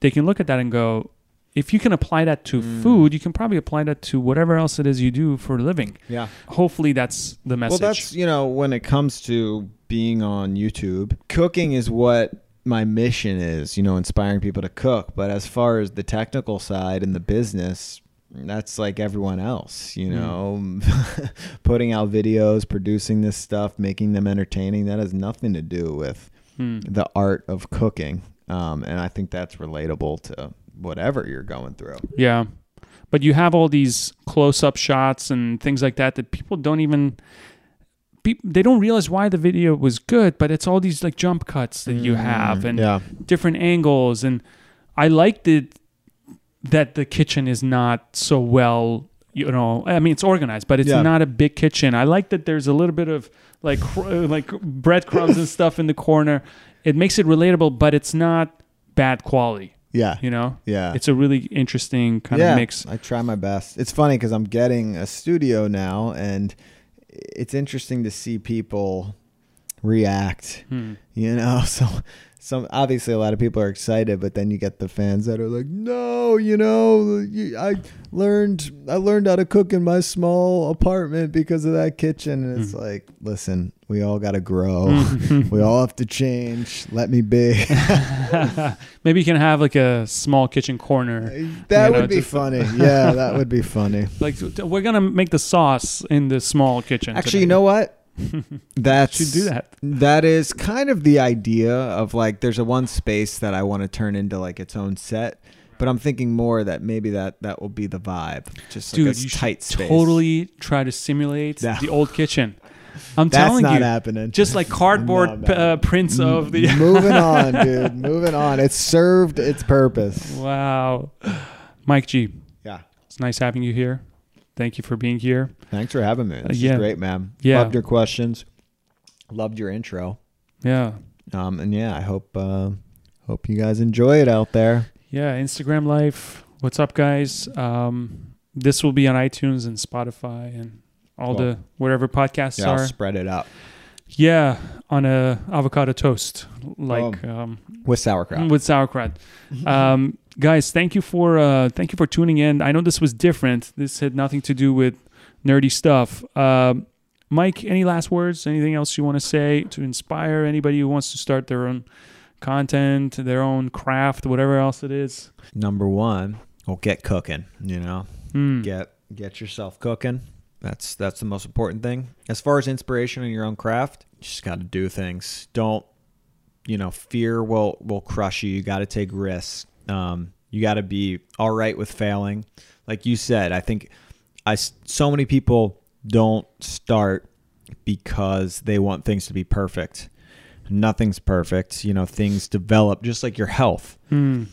They can look at that and go, if you can apply that to Mm. food, you can probably apply that to whatever else it is you do for a living. yeah. Hopefully, that's the message. Well, that's you know when it comes to being on YouTube, cooking is what my mission is. You know, inspiring people to cook. But as far as the technical side and the business, that's like everyone else. You Mm. know, putting out videos, producing this stuff, making them entertaining. That has nothing to do with Hmm. the art of cooking. Um, and I think that's relatable to whatever you're going through. Yeah. But you have all these close up shots and things like that that people don't even they don't realize why the video was good, but it's all these like jump cuts that you have and Mm, yeah, different angles and I liked it that the kitchen is not so well you know I mean it's organized but it's Yeah. not a big kitchen. I like that there's a little bit of like uh, like breadcrumbs and stuff in the corner. It makes it relatable but it's not bad quality, yeah, you know? yeah. It's a really interesting kind of mix. I try my best. It's funny because I'm getting a studio now, and it's interesting to see people react. Hmm. You know, so some obviously a lot of people are excited, but then you get the fans that are like, "No, you know, I learned I learned how to cook in my small apartment because of that kitchen." And it's Hmm. like, listen, we all got to grow. we all have to change. Let me be. Maybe you can have like a small kitchen corner. that You know, would be funny. Yeah, that would be funny. Like we're gonna make the sauce in the small kitchen. Actually, today. you know what? That's should do that. That is kind of the idea of like there's a one space that I want to turn into like its own set, but I'm thinking more that maybe that that will be the vibe, just like a you tight space. totally try to simulate No. the old kitchen. I'm That's telling not you, happening. just like cardboard p- uh, prints of the. moving on, dude. Moving on. It served its purpose. wow, Mike G, Yeah. it's nice having you here. Thank you for being here. Thanks for having me. This yeah. is great, man. Yeah. Loved your questions. Loved your intro. Yeah, Um, and yeah, I hope uh, hope you guys enjoy it out there. yeah. Instagram Live. What's up, guys? Um, this will be on iTunes and Spotify and all the whatever podcasts Yeah, I'll are. spread it out Yeah, on a avocado toast, like Oh. um, with sauerkraut. with sauerkraut. um, guys, thank you for uh, thank you for tuning in. I know this was different. This had nothing to do with nerdy stuff. Um Mike, any last words? Anything else you want to say to inspire anybody who wants to start their own content, their own craft, whatever else it is? Number one, well, get cooking. You know, Hmm. get get yourself cooking. That's that's the most important thing. As far as inspiration in your own craft, you just got to do things. Don't you know? Fear will will crush you. You got to take risks. Um, you got to be all right with failing. Like you said, I think I so many people don't start because they want things to be perfect. Nothing's perfect. You know, things develop just like your health Hmm.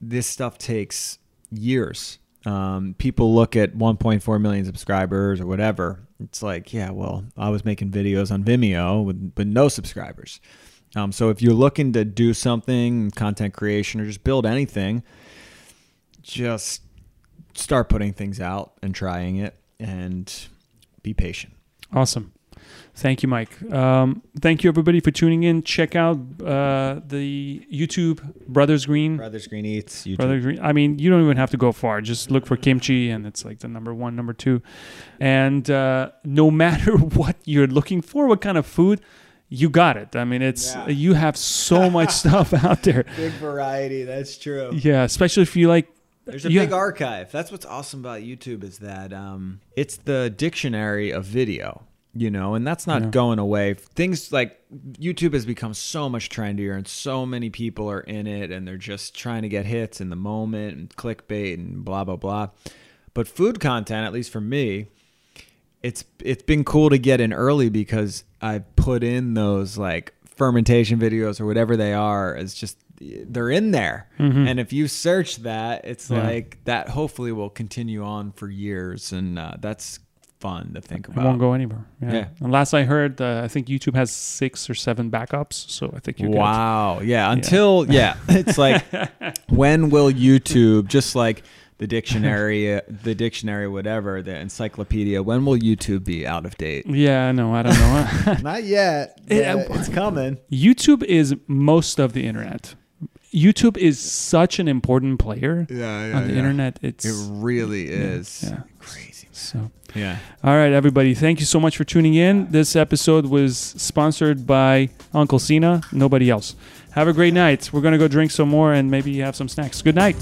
this stuff takes years. Um, people look at 1.4 million subscribers or whatever, It's like, yeah, well, I was making videos on Vimeo with, with no subscribers. Um, so if you're looking to do something, content creation, or just build anything, just start putting things out and trying it and be patient. Awesome. Thank you, Mike. Um, thank you, everybody, for tuning in. Check out uh, the YouTube Brothers Green. Brothers Green Eats, YouTube. Brothers Green. I mean, you don't even have to go far. Just look for kimchi, and it's like the number one, number two. And uh, no matter what you're looking for, what kind of food, you got it. I mean, it's Yeah. you have so much stuff out there. Big variety, that's true. Yeah, especially if you like. There's a Yeah. big archive. That's what's awesome about YouTube is that um, it's the dictionary of video, you know, and that's not Yeah. going away. Things like YouTube has become so much trendier, and so many people are in it, and they're just trying to get hits in the moment and clickbait and blah blah blah. But food content, at least for me, it's it's been cool to get in early because I put in those like fermentation videos or whatever they are as just they're in there. Mhm. And if you search that, it's Yeah. like that hopefully will continue on for years and uh, that's fun to think It about. won't go anywhere. Yeah. Yeah. And last I heard, uh, I think YouTube has six or seven backups. So I think you're Wow. Yeah, until yeah, it's like when will YouTube just like the dictionary uh, the dictionary whatever, the encyclopedia, when will YouTube be out of date? good. Yeah, no, I don't know. Not yet. Yeah, it's coming. YouTube is most of the internet. YouTube is such an important player Yeah, on the internet. It's It really is. yeah. Crazy. So. Yeah. All right, everybody. Thank you so much for tuning in. This episode was sponsored by Uncle Cena. Nobody else. Have a great night. We're gonna go drink some more and maybe have some snacks. Good night.